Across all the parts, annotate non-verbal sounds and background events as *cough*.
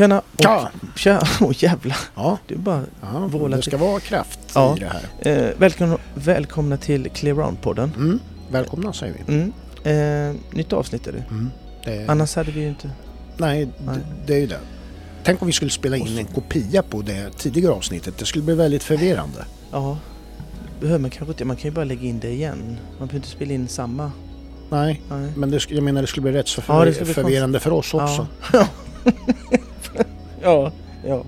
Tjena! Ja. Tja! *laughs* Åh jävlar! Ja, Du bara... ja Vråla det till. ska vara kraft Ja. i det här. Eh, välkomna, välkomna till Clear Round-podden. Mm. Välkomna säger vi. Mm. Eh, nytt avsnitt är det. Mm. Det, Annars hade vi ju inte... nej, Nej. det är ju det. Tänk om vi skulle spela in en kopia på det tidigare avsnittet. Det skulle bli väldigt förvirrande. Ja. Behöver man kanske inte... Man kan ju bara lägga in det igen. Man behöver inte spela in samma. Nej, Nej. men det, jag menar det skulle bli rätt så Ja, förvir- bli förvirrande för oss också. *laughs* Ja. Ja. ja.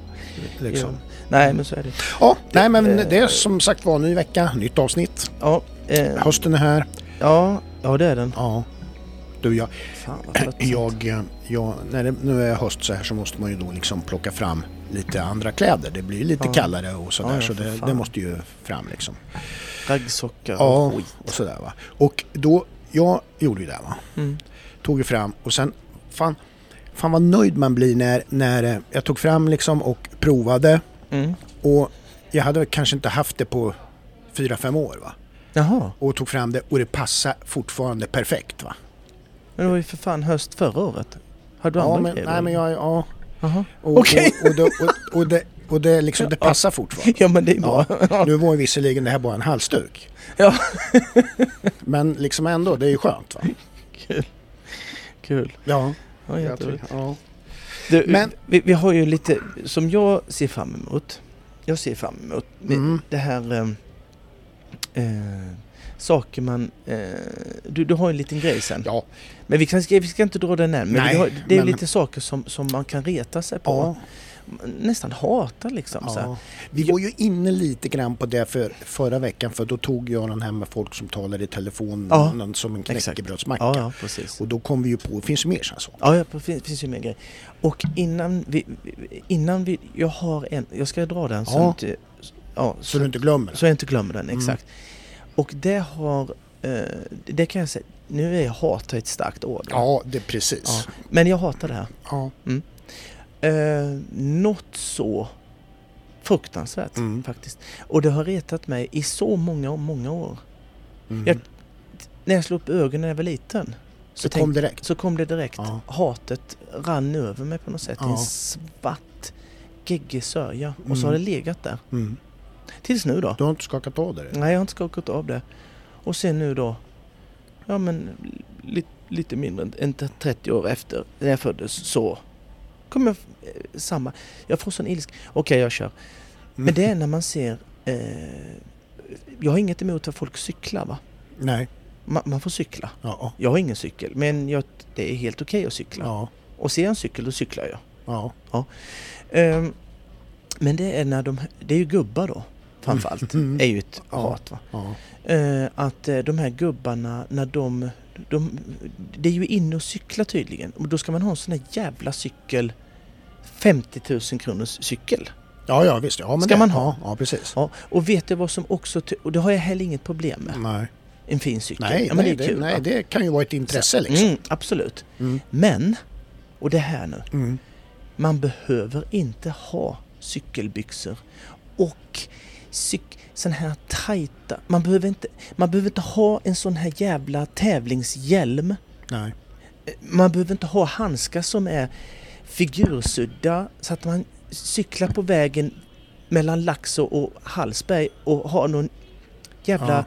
Liksom. ja. Nej men så är det. Ja, nej men Eh. det är som sagt var ny vecka, nytt avsnitt. Ja. Eh, Hösten är här. ja. Ja det är den. Ja. Du, jag, Fan jag, jag, när det nu är höst så här så måste man ju då liksom plocka fram lite andra kläder. Det blir lite Ja. kallare och sådär Ja, så det, det måste ju fram liksom. Raggsockar Ja, och skit. och sådär va. Och då, jag gjorde ju det va. Mm. Tog ju fram och sen, fan, fan vad nöjd man blir när, när eh, jag tog fram liksom och provade Mm. och jag hade kanske inte haft det på fyra fem år va. Jaha. Och tog fram det och det passar fortfarande perfekt va. Men det var ju för fan höst förra året. Hade du Ja men, nej men jag, ja. Jaha. Och, Okej. och, och, det- och, och, det, och det, liksom, det passar fortfarande. Ja men det är bra. Ja. *laughs* Nu var ju visserligen det här bara en halsduk. Ja. Men liksom ändå, det är ju skönt va. *laughs* Kul. Kul. Ja, Ja, jätteroligt. Du, Men- vi, vi har ju lite, som jag ser fram emot. Jag ser fram emot Mm. det här eh, saker man... Eh, du, du har en liten grej sen. Ja, Men vi, kan, vi ska inte dra den än. Men Nej, har, det är men- lite saker som, som man kan reta sig på. ja, Nästan hata liksom. Så ja. Vi var ju inne lite grann på det för förra veckan för då tog jag den här med folk som talar i telefon Ja, som en knäckebrödsmacka. Ja, ja, precis. Och då kom vi ju på, det finns ju mer sådana saker. Ja, ja, det finns, finns ju mer grejer. Och innan vi, innan vi... Jag har en... Jag ska dra den så inte... Ja, Så du inte glömmer det. Så jag inte glömmer den, Mm. exakt. Och det har... Eh, det kan jag säga, nu är jag hatar ett starkt ord. Ja, det precis. Men jag hatar det här. Ja. Eh, något så fruktansvärt Mm. faktiskt. Och det har retat mig i så många, många år. Mm. Jag- När jag slog upp ögonen när jag var liten så, Så tänk, kom direkt. så kom det direkt. Ja. Hatet rann över mig på något sätt. Ja. En svart geggig sörja. Och så Mm. har det legat där. Mm. Tills nu då. Du har inte skakat av det? Nej, jag har inte skakat av det. Och sen nu då, ja men lite, lite mindre än 30 år efter när jag föddes så kommer jag eh, samma. Jag får sån ilsk. Okej, jag kör. Men det är när man ser, eh, jag har inget emot att folk cyklar va. Nej. Man, man får cykla. Ja. Jag har ingen cykel, men jag, det är helt okej att cykla. Ja. Och ser jag en cykel, då cyklar jag. Ja. Ehm, men det är när de, det är ju gubbar då, framförallt. Mm. är ju ett Ja. hat va. Ja. Eh, att eh, de här gubbarna, när de, de... Det är ju inne och cykla tydligen. Och då ska man ha en sån här jävla cykel. 50 000 kronors cykel. Ja, ja visst. Ja, men Ska det. man ha? Ja, precis. Ja, och vet du vad som också... Och det har jag heller inget problem med. Nej, En fin cykel. nej, ja, men nej, det är kul. nej va? det kan ju vara ett intresse liksom. Mm, absolut. Mm. Men, och det här nu. Mm. Man behöver inte ha cykelbyxor och sån här tajta... Man behöver, inte, man behöver inte ha en sån här jävla tävlingshjälm. Nej. Man behöver inte ha handskar som är figursudda så att man cyklar på vägen mellan Laxå och Hallsberg och har någon jävla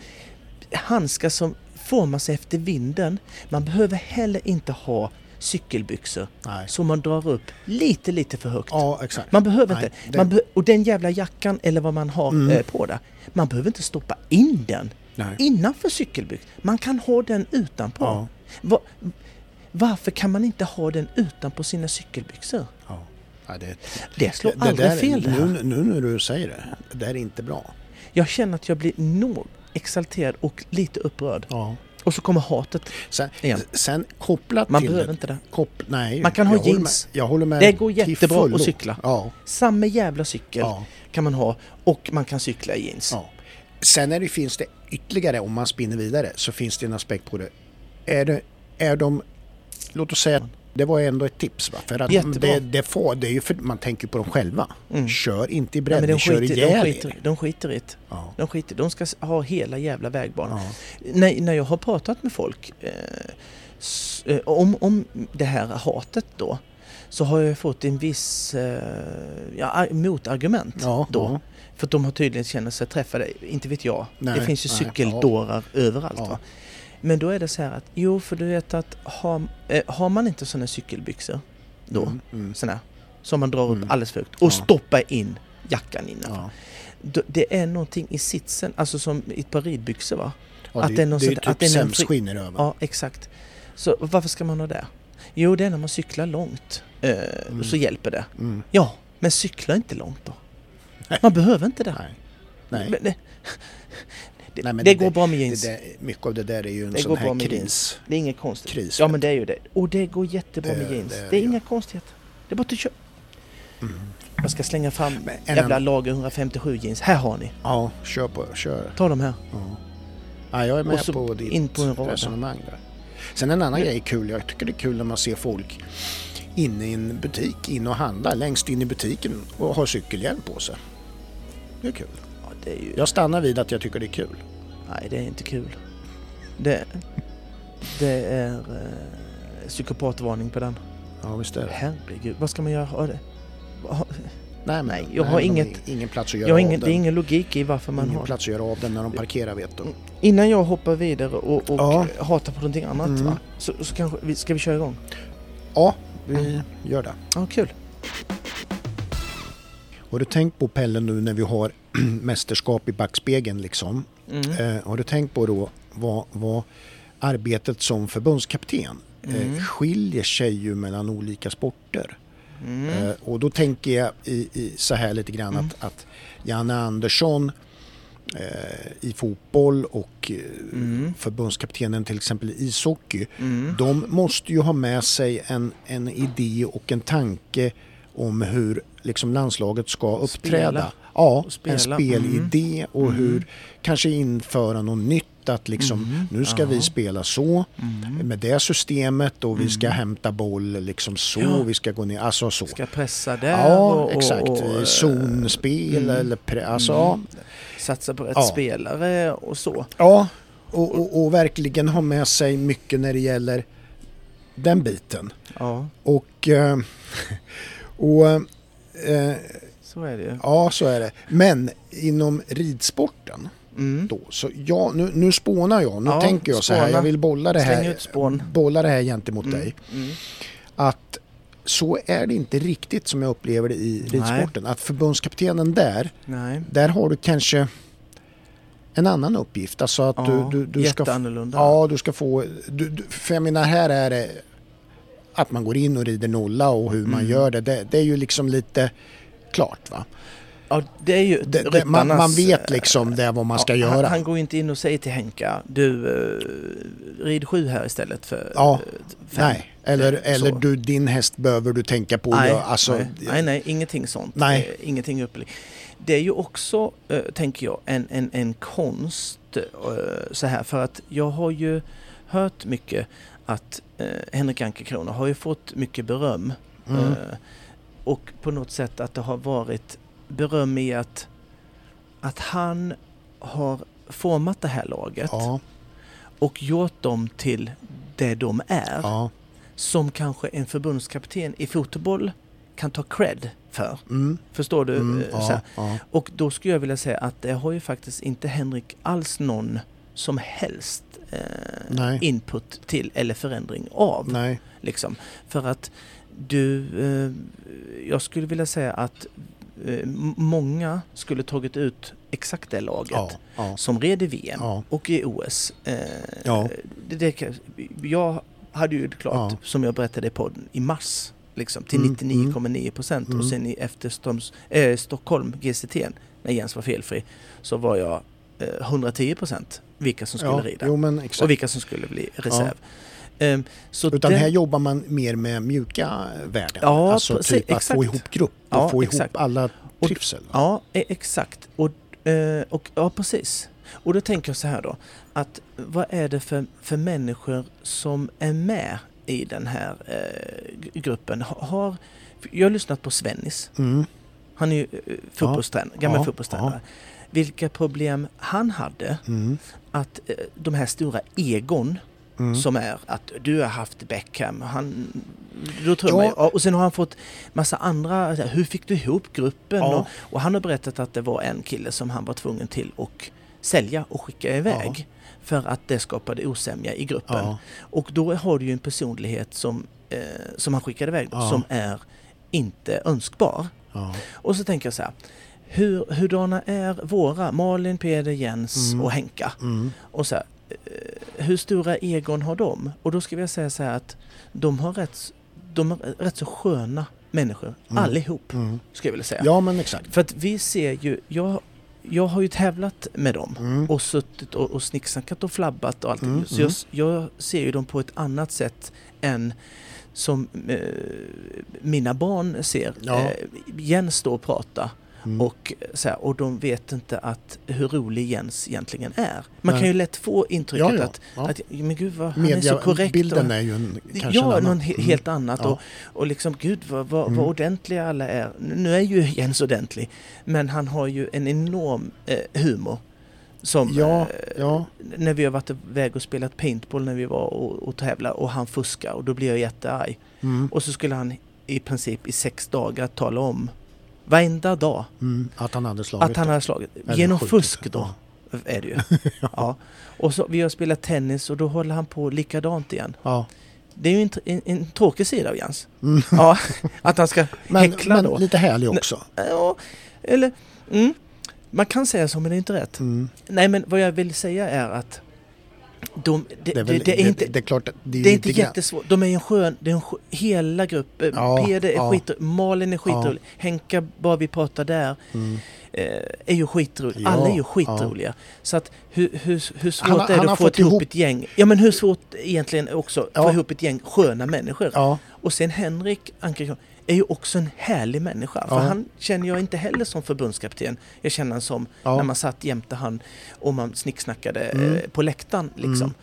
handskar som formar sig efter vinden. Man behöver heller inte ha cykelbyxor Nej. som man drar upp lite, lite för högt. Ja, exakt. Man behöver Nej, inte. Man be- och den jävla jackan eller vad man har Mm. eh, på där. Man behöver inte stoppa in den Nej. innanför cykelbyxor. Man kan ha den utanpå. Ja. Va- varför kan man inte ha den utanpå sina cykelbyxor? Ja. Ja, det, Det slår det, aldrig där, fel det här. nu, nu när du säger det, det är inte bra. Jag känner att jag blir nog exalterad och lite upprörd. Ja. Och så kommer hatet. Sen, Igen. sen kopplat Man till behöver det, inte det. Kopp, nej, Man kan ha jag håller jeans. Med, jag håller med Det går jättebra fullo. att cykla. Ja, Samma jävla cykel ja, kan man ha och man kan cykla i jeans. ja. Sen är det, finns det ytterligare, om man spinner vidare, så finns det en aspekt på det. Är, det, är de, låt oss säga det var ändå ett tips va? För att Jättebra. det, det, får, det är ju för man tänker på dem själva. Mm. Kör inte i Ja, bredd, men ni de, kör skiter, de, ihjäl skiter, er. de skiter i det. Ja, De, skiter, de ska ha hela jävla vägbanan. ja, När, när jag har pratat med folk eh, s, eh, om, om det här hatet då så har jag fått en viss eh, ja, ar- motargument Ja, då. ja. För att de har tydligen känner sig träffade, inte vet jag. Nej, det finns ju nej, cykeldårar överallt. Ja. Va? Men då är det så här att, jo för du vet att har, eh, har man inte sådana cykelbyxor då, Mm, mm. här, som man drar upp Mm. alldeles för högt och Ja. stoppar in jackan innanför. Ja. Då- Det är någonting i sitsen, alltså som i ett par ridbyxor va? Ja, Att det, det är någon det är typ att det är sämsskinn över. Ja, exakt. Så varför ska man ha det? Jo, det är när man cyklar långt. Eh, Mm. Så hjälper det. Mm. Ja, men cykla inte långt då. Nej. Man behöver inte det. Nej. Nej. Men det, det, Nej, det, det- går bra med Det jeans. Det, där, mycket av det där är ju en Det sån här kris. är inget konstigt. Kris, ja, men det är ju det. Och det går jättebra Det- med jeans. det Det, är det. inga konstigheter. Det är bara att köpa. Mm. Jag ska slänga fram en jävla lager 157 jeans. Här har ni. Ja, kör på. Kör. Ta dem här. Ja. Ja, jag är med på ditt in på en rad. resonemang där. Sen en annan Men- grej är kul. Jag tycker det är kul när man ser folk inne i en butik, in och handla längst in i butiken och har cykelhjälm på sig. Det är kul. Det är ju... Jag stannar vid att jag tycker det är kul. Nej, det är inte kul. Det, det är eh, psykopatvarning på den. Ja, visst är det. Herregud, vad ska man göra? Ha det? Nej, men, Nej, jag har de inget- ingen plats att göra Jag har av ingen, det är den. ingen logik i varför man ingen har... plats att göra av den när de parkerar vet du. Innan jag hoppar vidare och, och Ja. hatar på någonting annat Mm. va? Så, så kanske vi, ska vi köra igång? Ja, vi gör det. Ja, kul. Har du tänkt på Pelle nu när vi har *clears throat* mästerskap i backspegeln liksom? Mm. Eh, har du tänkt på då vad, vad arbetet som förbundskapten eh, Mm. skiljer sig ju mellan olika sporter. Mm. Eh, och då tänker jag i, i så här lite grann Mm. att, att Janne Andersson eh, i fotboll och eh, Mm. förbundskaptenen till exempel i ishockey. Mm. De måste ju ha med sig en, en idé och en tanke om hur liksom landslaget ska uppträda. Spela. Ja, Och spela. en spelidé och Mm. hur kanske införa något nytt att liksom Mm. nu ska Ja. vi spela så Mm. med det systemet och vi ska Mm. hämta boll liksom så, Ja. vi ska gå ner, alltså så. Ska pressa där Ja, och, och, exakt. och, eh, Zonspel mm. eller pre, alltså Mm. Satsa på rätt Ja. spelare och så. ja. Och, och, och verkligen ha med sig mycket när det gäller den biten. Ja, Och, eh, *laughs* och eh, så är det ju. ja, så är det. Men inom ridsporten Mm. då, så ja, nu, nu spånar jag. Nu Ja, tänker jag så här, spåna. jag vill bolla det här, bolla det här gentemot Mm. dig. Mm. Att så är det inte riktigt som jag upplever det i ridsporten. Att förbundskaptenen där, Nej. där har du kanske en annan uppgift. Alltså att Ja, du, du, du ska... Ja, du ska få... Du, du, för jag menar här är det att man går in och rider nolla och hur man Mm. gör det, det. Det är ju liksom lite klart va. Ja, det är ju Det, det, man, man ryttarnas, vet eh, liksom det vad man ska ja, göra. Han, går inte in och säger till Henka, du, uh, rid sju här istället för Ja, eh, fem. Nej, eller, Så. eller du, din häst behöver du tänka på. Nej, ja, alltså, nej, nej, nej, ingenting sånt. Nej. Eh, ingenting upplägg. Det är ju också, eh, tänker jag, en, en, en konst eh, så här för att jag har ju hört mycket att eh, Henrik Ankerkrona har ju fått mycket beröm Mm. eh, och på något sätt att det har varit beröm i att, att han har format det här laget Ja, och gjort dem till det de är ja. som kanske en förbundskapten i fotboll kan ta cred för. Mm, Förstår du? mm, Eh, ja, ja. Och då skulle jag vilja säga att det har ju faktiskt inte Henrik alls någon som helst eh, input till eller förändring av. Nej. Liksom. För att du, eh, jag skulle vilja säga att eh, många skulle tagit ut exakt det laget Ja, ja, som red i VM ja. och i OS. Eh, Ja. det, det, jag hade ju klart, som jag berättade i podden, i mars. Liksom, till Mm, 99,9 procent mm. och sen i efterstoms, eh, Stockholm, GCT, när Jens var felfri, så var jag eh, 110 procent vilka som skulle ja, rida Jo, men exakt. och vilka som skulle bli reserv. Ehm, så Utan den- här jobbar man mer med mjuka värden. Ja, alltså precis, typ att exakt. få ihop grupp och Ja, få exakt. ihop alla Och- trivsel. Ja, e- exakt. Och, eh, och, ja, precis. Och då tänker jag så här då, att vad är det för, för människor som är med i den här eh, gruppen? Ha- Har, jag har lyssnat på Svennis, Mm. Han är ju eh, fotbollstränare, gammal Ja, fotbollstränare. Vilka problem han hade Mm. att eh, de här stora egon Mm. som är att du har haft Beckham. Han, då tror Ja. man, ju- ja, och sen har han fått massa andra, hur fick du ihop gruppen? Ja. Och, och han har berättat att det var en kille som han var tvungen till att sälja och skicka iväg. För att det skapade osämja i gruppen. Ja. Och då har du ju en personlighet som, eh, som han skickade iväg då, Ja. som är inte önskbar. Ja. Och så tänker jag så här. Hur, hurdana är våra, Malin, Peder, Jens Mm. och Henka? Mm. Och så här, eh, hur stora egon har de? Och då ska jag säga så här att de har rätt, de är rätt så sköna människor, Mm. allihop, Mm. skulle jag vilja säga. Ja, men exakt. För att vi ser ju, jag, jag har ju tävlat med dem Mm. och suttit och, och snicksnackat och flabbat och allt. Mm, Så jag, jag ser ju dem på ett annat sätt än som eh, mina barn ser Ja. eh, Jens stå och prata Mm. och, så här, och de vet inte att hur rolig Jens egentligen är. Man Nej. kan ju lätt få intrycket ja, ja. att, ja. att men gud vad han är så korrekt. Mediabilden och, är ju en, kanske ja, något he- Mm. helt annat. Och, och liksom, gud vad, vad, Mm. vad ordentliga alla är. Nu är ju Jens ordentlig, men han har ju en enorm eh, humor. Som, Ja, eh, ja. när vi har varit iväg och spelat paintball när vi var och, och tävlade och han fuskar och då blir jag jättearg. Mm. Och så skulle han i princip i sex dagar tala om varenda dag Mm. Att han hade slagit att han hade slagit. Eller Genom skjutit fusk då, är det ju. *laughs* ja. Och så, vi har spelat tennis och då håller han på likadant igen. Ja. Det är ju en, en, en tråkig sida av Jens. Mm. Ja, *laughs* att han ska Men, häckla men då. lite härlig också. Ja, eller, mm, man kan säga så men det är inte rätt. Mm. Nej men vad jag vill säga är att de, det, Det är, väl, det, det är inte, det är klart det är, det är inte jättesvårt. De är en skön, det är en skö, hela gruppen. Ja, Peder är ja. skitrolig, Malin är skitrolig, Henka, bara vi pratar där, Mm. eh, är ju skitrolig. Ja, Alla är ju ja. skitroliga. Så att hur, hur, hur svårt Han är det att få ihop ihop- ett gäng? Ja men hur svårt egentligen också att få Ja. ihop ett gäng sköna människor? Ja, Och sen Henrik Ankersson är ju också en härlig människa. För Ja. han känner jag inte heller som förbundskapten. Jag känner honom som Ja. när man satt jämte han och man snicksnackade Mm. eh, på läktaren. Liksom.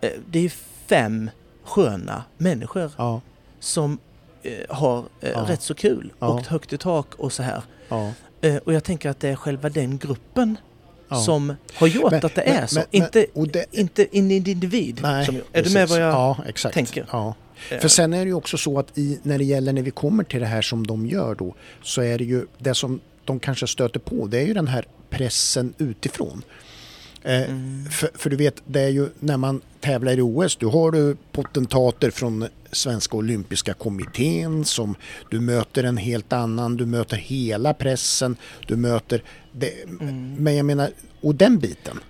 Mm. Eh, Det är fem sköna människor ja, som eh, har eh, rätt så kul och högt i tak och så här. Eh, och jag tänker att det är själva den gruppen som har gjort Men- att det men- är så. men- inte, det- inte en individ. Nej, som, är precis. du med vad jag tänker? Eh, För sen är det ju också så att i, när det gäller när vi kommer till det här som de gör då så är det ju det som de kanske stöter på det är ju den här pressen utifrån. Eh, Mm. för, för du vet, det är ju när man tävlar i OS, då har du potentater från Svenska Olympiska Kommittén som du möter en helt annan, du möter hela pressen, du möter det, Mm. men jag menar, och den biten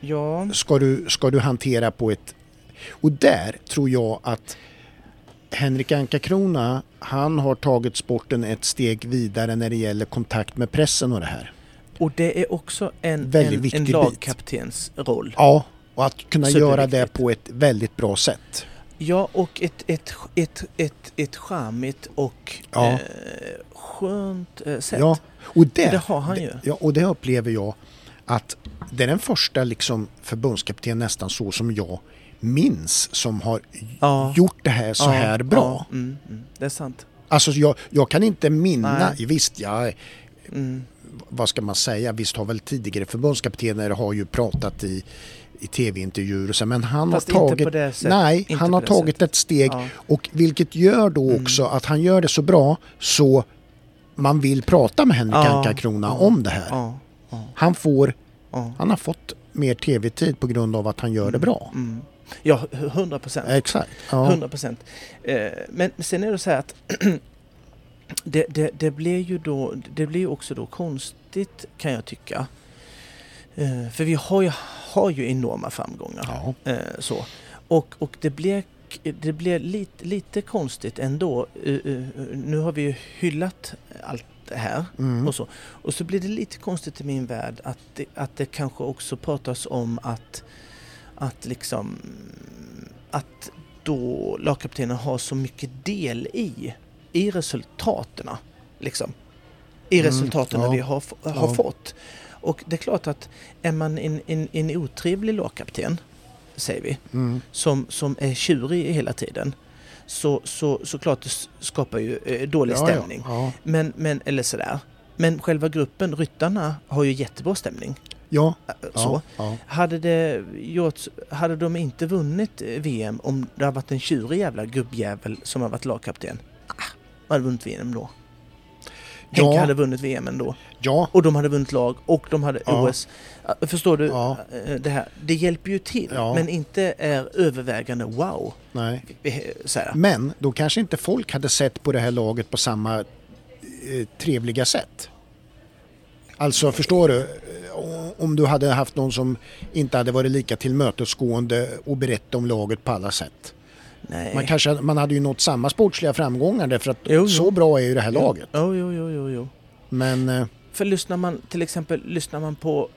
Ja, ska du, ska du hantera på ett... Och där tror jag att Henrik Anka-Krona, han har tagit sporten ett steg vidare när det gäller kontakt med pressen och det här. och det är också en, Väldigt en, en lagkaptens roll. Ja, och att kunna göra det på ett väldigt bra sätt. Ja, och ett, ett, ett, ett, ett charmigt och Ja. eh, skönt eh, sätt. Ja, och det, det har han ju. Ja, och det upplever jag att det är den första liksom förbundskapten nästan så som jag minns som har Ja. gjort det här så Ja, här bra. Ja, mm, mm, det är sant. Alltså jag, jag kan inte minna, Nej. visst jag Mm. vad ska man säga, visst har väl tidigare förbundskaptener har ju pratat i, i tv-intervjuer och så, men han Fast har tagit, nej, Inte han har tagit sättet. ett steg Ja. och vilket gör då Mm. också att han gör det så bra så man vill prata med Henrik Ja, Anka-Krona ja, om det här. Ja, Han får, han har fått mer tv-tid på grund av att han gör det bra. Mm. Ja, hundra procent. Exakt. Ja. 100 procent. Eh, men sen är det så här att *clears throat* det, det, det blir ju då, det blir också då konstigt kan jag tycka. Eh, för vi har ju, har ju enorma framgångar. Ja. Eh, så. Och, och det blir, det blir lite, lite konstigt ändå. Nu har vi ju hyllat allt det här Mm. och så. Och så blir det lite konstigt i min värld att det, att det kanske också pratas om att, att liksom att då lagkaptenen har så mycket del i, i resultaten. Liksom. I Mm, resultaten ja. vi har, har Ja. fått. Och det är klart att är man en, en, en otrevlig lagkapten, säger vi, Mm. som, som är tjurig hela tiden, så, så, så klart det skapar ju eh, dålig Ja, stämning. Men, men, eller sådär. Men själva gruppen, ryttarna, har ju jättebra stämning. Ja, Äh, Så. ja. Hade, det gjorts, hade de inte vunnit eh, VM om det hade varit en tjurig jävla gubbjävel som har varit lagkapten? Ah, de hade vunnit VM då. Henke Ja. hade vunnit VM ändå. ja, Och de hade vunnit lag och de hade Ja. OS. Ah, Förstår du? Ja. eh, Det, här, det hjälper ju till Ja. men inte är övervägande wow. nej. Eh. Men då kanske inte folk hade sett på det här laget på samma eh, trevliga sätt. Alltså förstår du? Eh, Om du hade haft någon som inte hade varit lika tillmötesgående och berättat om laget på alla sätt. Nej. Man, kanske, man hade ju nått samma sportsliga framgångar därför att Jo, jo. så bra är ju det här laget. Jo, jo, jo, jo, jo. Men eh, För lyssnar man till exempel, lyssnar man på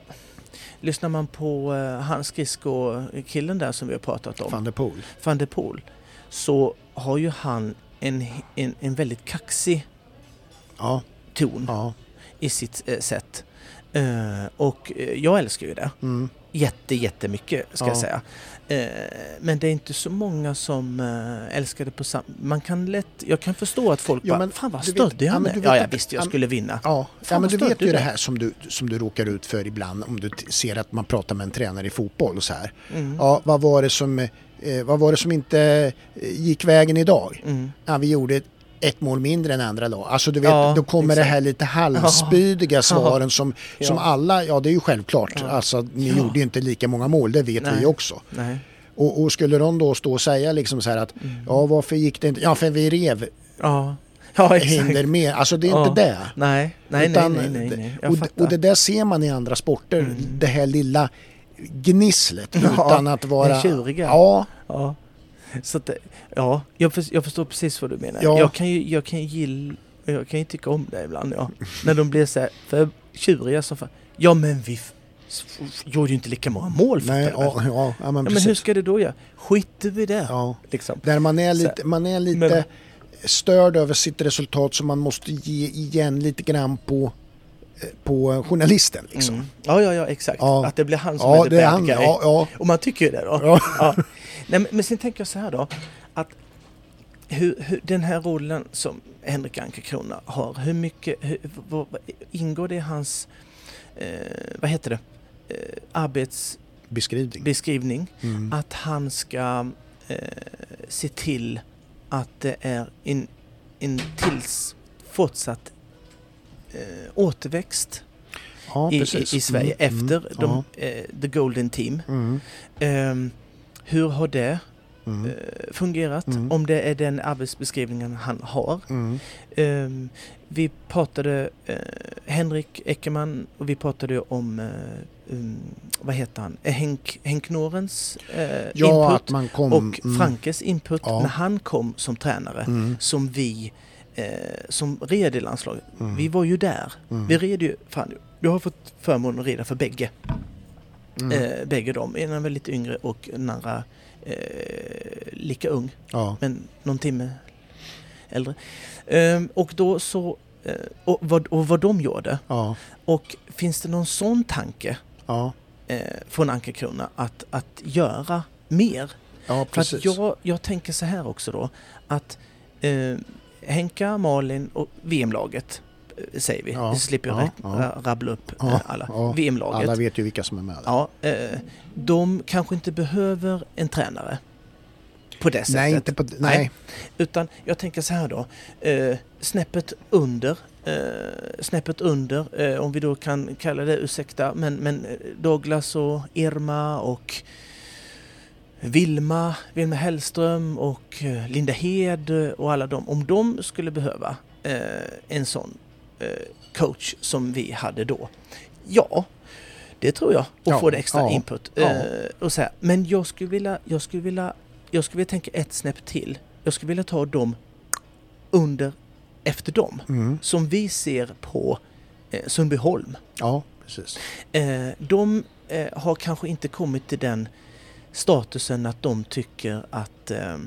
Lyssnar man på uh, han skridsko-killen där som vi har pratat om, van der Poel. van der Poel, så har ju han en, en, en väldigt kaxig Ja, ton ja. I sitt eh, sätt. Eh, och eh, jag älskar ju det. Mm. Jätte, jättemycket ska Ja. jag säga. Men det är inte så många som älskar det på samma... Man kan lätt... Jag kan förstå att folk Ja, bara, men fan vad stöddig ja, han är. Ja, jag att- visste jag ja, skulle vinna. Ja, ja men du vet ju det här som du, som du råkar ut för ibland om du ser att man pratar med en tränare i fotboll och så här. Mm. Ja, vad var det som, eh, vad var det som inte gick vägen idag? Mm. Ja, vi gjorde ett mål mindre än andra lag. Alltså du vet, Ja, då kommer det exakt. här lite halvspydiga *laughs* svaren som, Ja. som alla, ja det är ju självklart, Ja. alltså ni Ja. gjorde ju inte lika många mål, det vet Nej. vi också. Nej. Och, och skulle de då stå och säga liksom så här att, Mm. ja varför gick det inte, ja för vi rev Ja, ja exakt. hinder mer, alltså det är Ja. inte det. Nej, nej, Utan, nej, nej, nej, nej. Och, och det där ser man i andra sporter, Mm. det här lilla gnisslet Ja, utan att vara... det tjuriga. Ja, Ja. Så att, ja, jag, för, jag förstår precis vad du menar. Ja. Jag kan ju, jag kan ju gilla, jag kan ju tycka om det ibland ja. När de blir så här för tjuriga som fan. Ja men vi gjorde ju inte lika många mål för nej, ja, ja, ja, men ja, men hur ska det då göra? Skiter vi det? ja. Liksom. Där man är lite, man är lite Men- störd över sitt resultat så man måste ge igen lite grann på, eh, på journalisten liksom. Mm. Ja, ja, ja, exakt. Ja. Att det blir han som Ja, är det the är bad han. guy. Ja, ja. Och man tycker ju det då. Ja. Nej, men, men sen tänker jag så här då. Att hur, hur, den här rollen som Henrik Anka-Krona har, hur mycket hur, vad, vad, ingår det i hans, eh, vad heter det, eh, arbetsbeskrivning? Beskrivning. Mm. Att han ska eh, se till att det är en, en tills fortsatt eh, återväxt Ja, i, i, i Sverige Mm, efter mm, de, eh, The Golden Team. Ehm, hur har det mm, eh, fungerat? Mm. Om det är den arbetsbeskrivningen han har. mm. Ehm, vi pratade eh, Henrik Eckermann och vi pratade om eh, um, vad heter han? Henk, Henk Norens eh, Ja, input kom... och mm, Frankes input Ja. när han kom som tränare Mm, som vi som red i landslaget. mm, Vi var ju där. Vi red ju, fan, jag har fått förmånen att rida för bägge. Mm. Eh, bägge dem. En är väl lite yngre och den andra eh, lika ung, Ja, men någon timme äldre. Ehm, och då så, eh, och, vad, och vad de gjorde. ja, Och finns det någon sån tanke ja, eh, från Anka Krona att, att göra mer? ja, För precis. att jag, jag tänker så här också då, att eh, Henka, Malin och VM-laget eh, säger vi, Ja, vi slipper ja, rätt, ja. ra- rabbla upp Ja, eh, alla. ja. VM-laget. Alla vet ju vilka som är med. Ja, eh, de kanske inte behöver en tränare på det sättet. nej, inte på... Nej. Utan jag tänker så här då, eh, snäppet under, eh, snäppet under, eh, om vi då kan kalla det, ursäkta, men, men Douglas och Irma och Vilma, Vilma Hellström och Linda Hed och alla dem, om de skulle behöva eh, en sån coach som vi hade då. Ja, det tror jag. Och Ja, få det extra ja, input. ja. Eh, och så här. Men jag skulle, vilja, jag, skulle vilja, jag skulle vilja tänka ett snäpp till. Jag skulle vilja ta dem under, efter dem. Mm. Som vi ser på eh, Sundbyholm. Ja, precis. Eh, de eh, har kanske inte kommit till den statusen att de tycker att eh,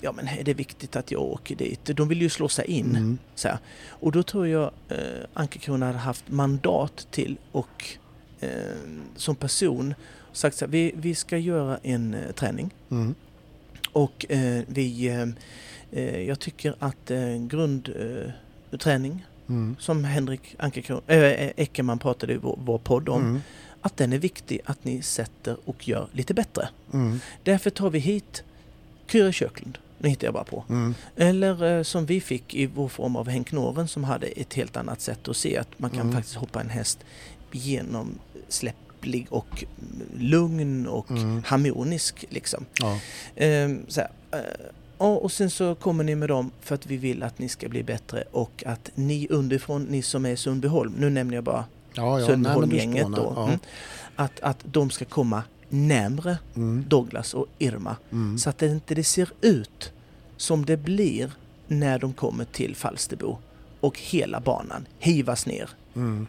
ja men är det viktigt att jag åker dit? De vill ju slå sig in. Mm. Så här. Och då tror jag eh, Anka-Krona hade haft mandat till och eh, som person sagt så här, vi, vi ska göra en eh, träning Mm. och eh, vi, eh, eh, jag tycker att eh, grundträning träning Mm. som Henrik Anka-Krona, äh, Eckerman pratade i vår, vår podd om, Mm. att den är viktig att ni sätter och gör lite bättre. Mm. Därför tar vi hit Kyra Köklund. Nu hittar jag bara på. Mm. Eller eh, som vi fick i vår form av Henk Noren som hade ett helt annat sätt att se att man kan Mm. faktiskt hoppa en häst genomsläpplig och lugn och Mm. harmonisk liksom. Ja. Ehm, här, ja, och sen så kommer ni med dem för att vi vill att ni ska bli bättre och att ni underifrån, ni som är Sundbyholm, nu nämner jag bara Ja, ja. Sundbyholmgänget då, spånar. mm, att, att de ska komma närmre. Mm. Douglas och Irma Mm. så att det inte det ser ut som det blir när de kommer till Falsterbo och hela banan hivas ner Mm.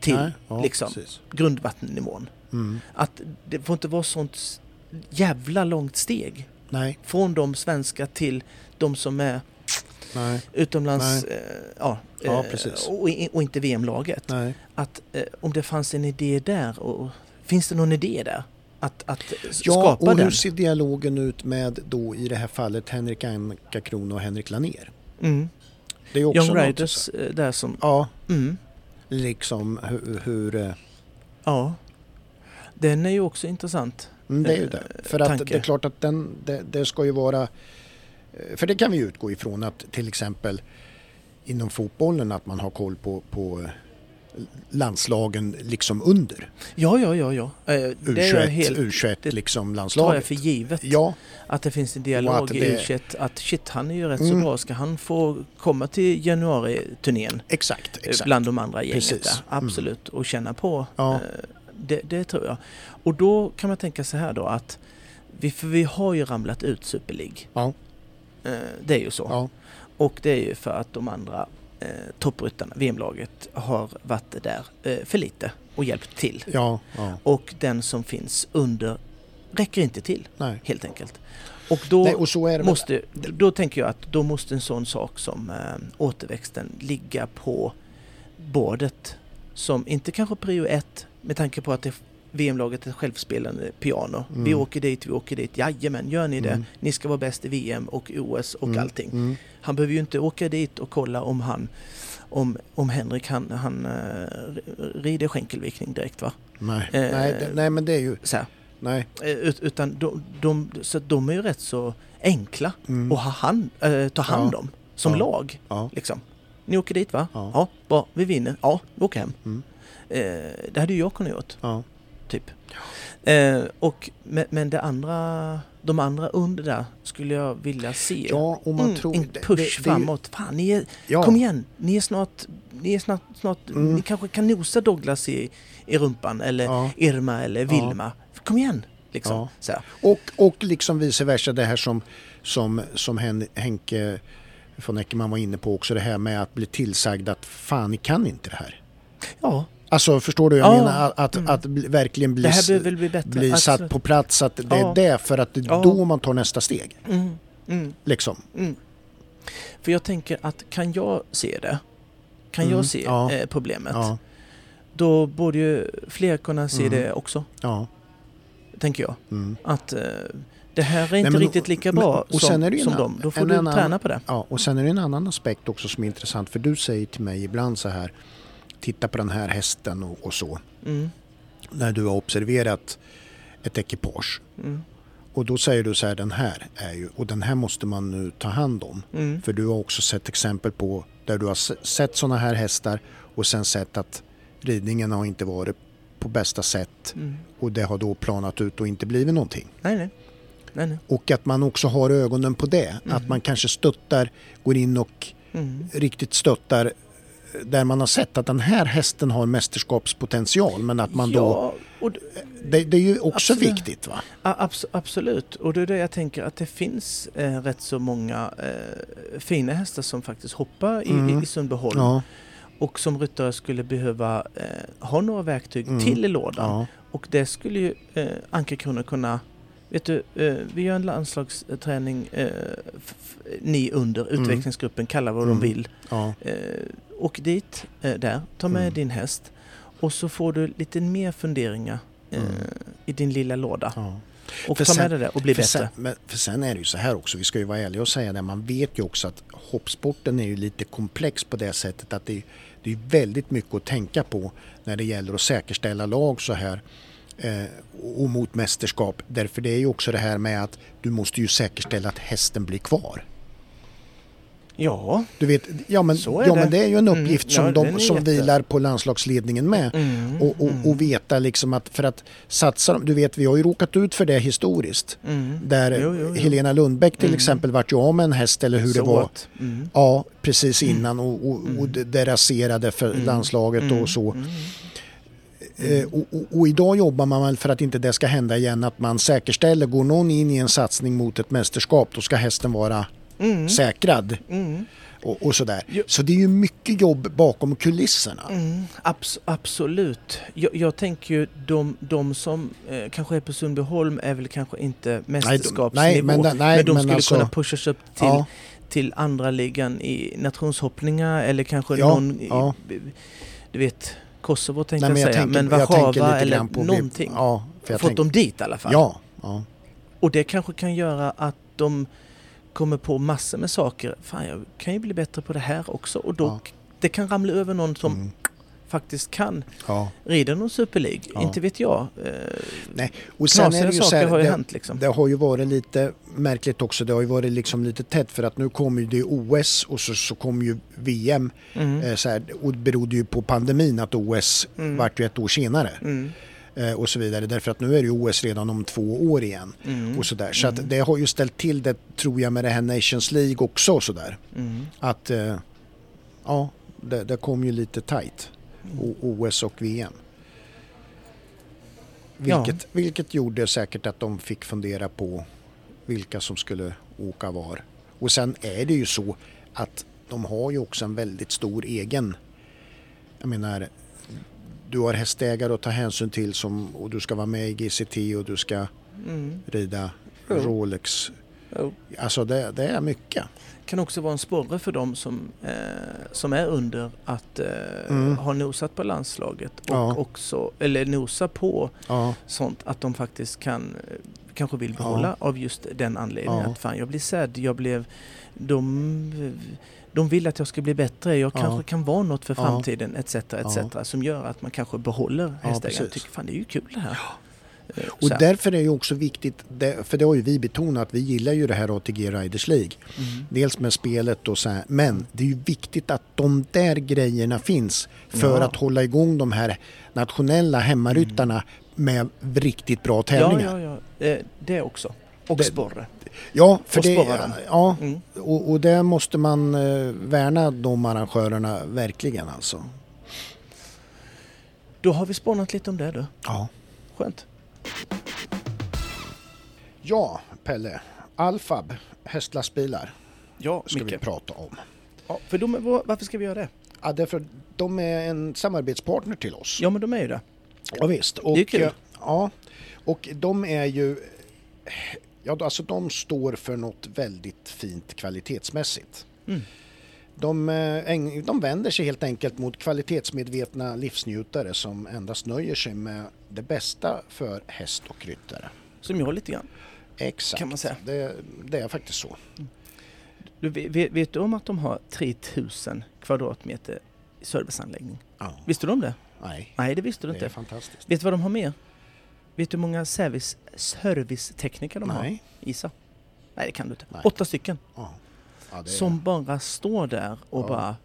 till Nej, ja, liksom precis. grundvattennivån. Mm. Att det får inte vara sånt jävla långt steg Nej, från de svenska till de som är nej, utomlands, Nej. eh, ja, Ja, eh, och, och inte VM-laget. Att eh, om det fanns en idé där, och, finns det någon idé där? Att, att Ja, och den? hur ser dialogen ut med då i det här fallet Henrik Anka Kron och Henrik Laner? Mm. Det är också Young Riders eh, där som... Ja, Mm, liksom hur... hur eh, ja. Den är ju också intressant. mm, det är ju Eh, det. För att tanke. det är klart att den, det, det ska ju vara... För det kan vi utgå ifrån att till exempel inom fotbollen att man har koll på, på landslagen liksom under. Ja, ja, ja, ja. Eh, Det är jag U21, helt... U21 det liksom tar jag landslaget. för givet. Ja, Att det finns en dialog att i det- U21 att shit, han är ju rätt så Mm. bra. Ska han få komma till januari-turnén exakt. eh, exakt. bland de andra gänget Precis. där? Mm. Absolut. Och känna på. Ja. eh, Det, det tror jag. Och då kan man tänka så här då att vi, för vi har ju ramlat ut Super League. Ja. Eh, Det är ju så. Ja, Och det är ju för att de andra eh, toppryttarna, VM-laget, har varit där eh, för lite och hjälpt till. ja, ja. Och den som finns under räcker inte till Nej. helt enkelt. Och då, Nej, och måste, då tänker jag att då måste en sån sak som eh, återväxten ligga på bordet som inte kanske prio ett med tanke på att det VM-laget ett självspelande piano. Vi Mm. åker dit, vi åker dit. Jajamän, gör ni det. Mm. Ni ska vara bäst i VM och OS och Mm, allting. Mm. Han behöver ju inte åka dit och kolla om han om, om Henrik han, han uh, rider skänkelvikning direkt va? Nej. Eh, nej, det, nej, men det är ju... Så här. Nej. Eh, ut- utan de, de, så de är ju rätt så enkla Mm. att ha hand, eh, ta hand Ja. om som Ja. lag. Ja. Liksom. Ni åker dit va? Ja. Ja, bra. Vi vinner. Ja, vi åker hem. Mm. Eh, det hade ju jag kunnat gjort, Ja. Typ. Eh, och, men, men det andra, de andra under där skulle jag vilja se. ja, och man Mm, tror... en push det- det framåt. Fan, ni är, Ja. kom igen. Ni är snart, ni är snart, snart Mm. ni kanske kan nosa Douglas i, i rumpan eller Ja. Irma eller Ja. Vilma. Kom igen! Liksom. Ja. Och, och liksom vice versa det här som, som, som Hen, Henke von Eckermann var inne på också det här med att bli tillsagd att fan ni kan inte det här. Ja, Alltså förstår du? Jag Ja. menar att, att, Mm. att bli, verkligen bli, bli bli satt på plats att det Ja. är det för att det är Ja. då man tar nästa steg. Mm, mm, Liksom. mm. För jag tänker att kan jag se det, kan Mm, jag se ja. eh, problemet, då borde ju fler kunna se Mm. det också, ja. tänker jag. Mm. Att eh, det här är inte men- riktigt lika men- bra och som, sen är det ju som en dem. Då får en du annan- träna på det. Ja, och sen är det en annan aspekt också som är intressant för du säger till mig ibland så här titta på den här hästen och, och så. Mm, När du har observerat ett ekipage. mm, Och då säger du så här den här är ju och den här måste man nu ta hand om. mm, För du har också sett exempel på där du har se- sett sådana här hästar och sen sett att ridningen har inte varit på bästa sätt mm. och det har då planat ut och inte blivit någonting. Nej, nej. nej, nej. Och att man också har ögonen på det. Mm. Att man kanske stöttar, går in och Mm. riktigt stöttar där man har sett att den här hästen har mästerskapspotential men att man då... ja, och, d- Det, det är ju också Absolut. viktigt va? abs- absolut. Och det är det jag tänker att det finns eh, rätt så många eh, fina hästar som faktiskt hoppar i, Mm. i, i Sundbyholm. Ja, Och som ryttare skulle behöva eh, ha några verktyg Mm. till i lådan. ja, Och det skulle ju eh, Anka Kronor kunna... Vet du, eh, vi gör en landslagsträning, eh, ni under Mm. utvecklingsgruppen, kalla vad Mm. de vill. ja, Eh, åk dit, där, ta med Mm. din häst och så får du lite mer funderingar Mm. i din lilla låda. ja. Och För ta sen- med det där och bli bättre. sen, men, för sen är det ju så här också, vi ska ju vara ärliga och säga det, man vet ju också att hoppsporten är ju lite komplex på det sättet att det, det är väldigt mycket att tänka på när det gäller att säkerställa lag så här och mot mästerskap. Därför det är ju också det här med att du måste ju säkerställa att hästen blir kvar. Ja, Du vet, ja men, Så är ja, det. men det är ju en Mm, uppgift ja, som, den de, som jätte- vilar på landslagsledningen med. Mm, och, och, och veta liksom att för att satsa, de- du vet vi har ju råkat ut för det historiskt. mm. Där Jo, jo, jo. Helena Lundbäck till Mm. exempel vart ju av med en häst eller hur det Så var. att, Mm. Ja, precis innan och, och, och Mm. det, det raserade för Mm. landslaget Mm. och så. Mm. Eh, och, och, och idag jobbar man väl för att inte det ska hända igen att man säkerställer, går någon in i en satsning mot ett mästerskap då ska hästen vara Mm. säkrad Mm. och, och sådär. Så det är ju mycket jobb bakom kulisserna. Mm, abs- absolut. Jag, jag tänker ju de, de som eh, kanske är på Sundbyholm är väl kanske inte mästerskapsnivå. nej, men da- nej, men de men skulle alltså- kunna pushas upp till, Ja, till andra ligan i nationshoppningar eller kanske Ja, någon, i- ja. du vet, Kosovo tänkte nej, men jag jag säga, tänker, men Warszawa eller på... någonting. Ja, Fått tänker, dem dit i alla fall. ja, ja. Och det kanske kan göra att de kommer på massor med saker. Fan, jag kan ju bli bättre på det här också. Och då, Ja. det kan ramla över någon som Mm, faktiskt kan ja. rida någon Super League. Ja. Inte vet jag. Eh, Nej, och sen är knasiga det ju så saker här, har ju det, hänt liksom. det har ju varit lite märkligt också. Det har ju varit liksom lite tätt för att nu kommer ju det OS och så, så kommer ju VM. Mm. Eh, så här, och det berodde ju på pandemin att OS Mm. vart ju ett år senare. Mm. Eh, och så vidare. Därför att nu är det ju OS redan om två år igen. Mm. Och sådär. Så Mm. det har ju ställt till det tror jag med det här Nations League också. Sådär. Mm. Att ja, det, det kom ju lite tight. OS och VM. Ja. Vilket, vilket gjorde säkert att de fick fundera på vilka som skulle åka var. Och sen är det ju så att de har ju också en väldigt stor egen... Jag menar, du har hästägare att ta hänsyn till som, och du ska vara med i GCT och du ska Mm. rida. Rolex. Jo. Alltså det, det är mycket. Kan också vara en sporre för dem som, eh, som är under att eh, Mm. ha nosat på landslaget och Ja. också, eller nosa på Ja, sånt att de faktiskt kan, eh, kanske vill behålla av just den anledningen. Ja. Att fan, jag blir sedd, jag blev, de, de vill att jag ska bli bättre, jag Ja. kanske kan vara något för Ja. framtiden etc. etc. Som gör att man kanske behåller Ja, hästägaren. Tycker fan det är ju kul det här. Eh, och här. därför är det också viktigt, för det har ju vi betonat, vi gillar ju det här ATG Riders League. Mm. Dels med spelet och så här, men det är ju viktigt att de där grejerna finns för Ja. att hålla igång de här nationella hemmaryttarna med riktigt bra tävlingar. Ja, ja, ja. Eh, det också. Och sporre. Ja, för Och det, ja, Mm. och, och där måste man eh, värna de arrangörerna verkligen alltså. Då har vi spånat lite om det du. Ja. Skönt. Ja, Pelle. Alfab, hästlastbilar, Ja, ska vi Micke. prata om. Ja, för de, var- varför ska vi göra det? Ja, därför de är en samarbetspartner till oss. Ja, men de är ju det. Ja, visst. Och, Det är kul. Ja, och de är ju... Ja, alltså de står för något väldigt fint kvalitetsmässigt. Mm. De, eh, de vänder sig helt enkelt mot kvalitetsmedvetna livsnjutare som endast nöjer sig med det bästa för häst och ryttare. Som jag lite grann. Exakt. Kan man säga. Det, det är faktiskt så. Du, vet, vet du om att de har 3000 kvadratmeter serviceanläggning? Ja. Visste du om det? Nej, Nej, det visste du det är inte. fantastiskt. Vet du vad de har mer? Vet du hur många service, servicetekniker de har? Nej. Isa? Nej, det kan du inte. Nej. Åtta stycken. Ja. Ja, det är- Som bara står där och bara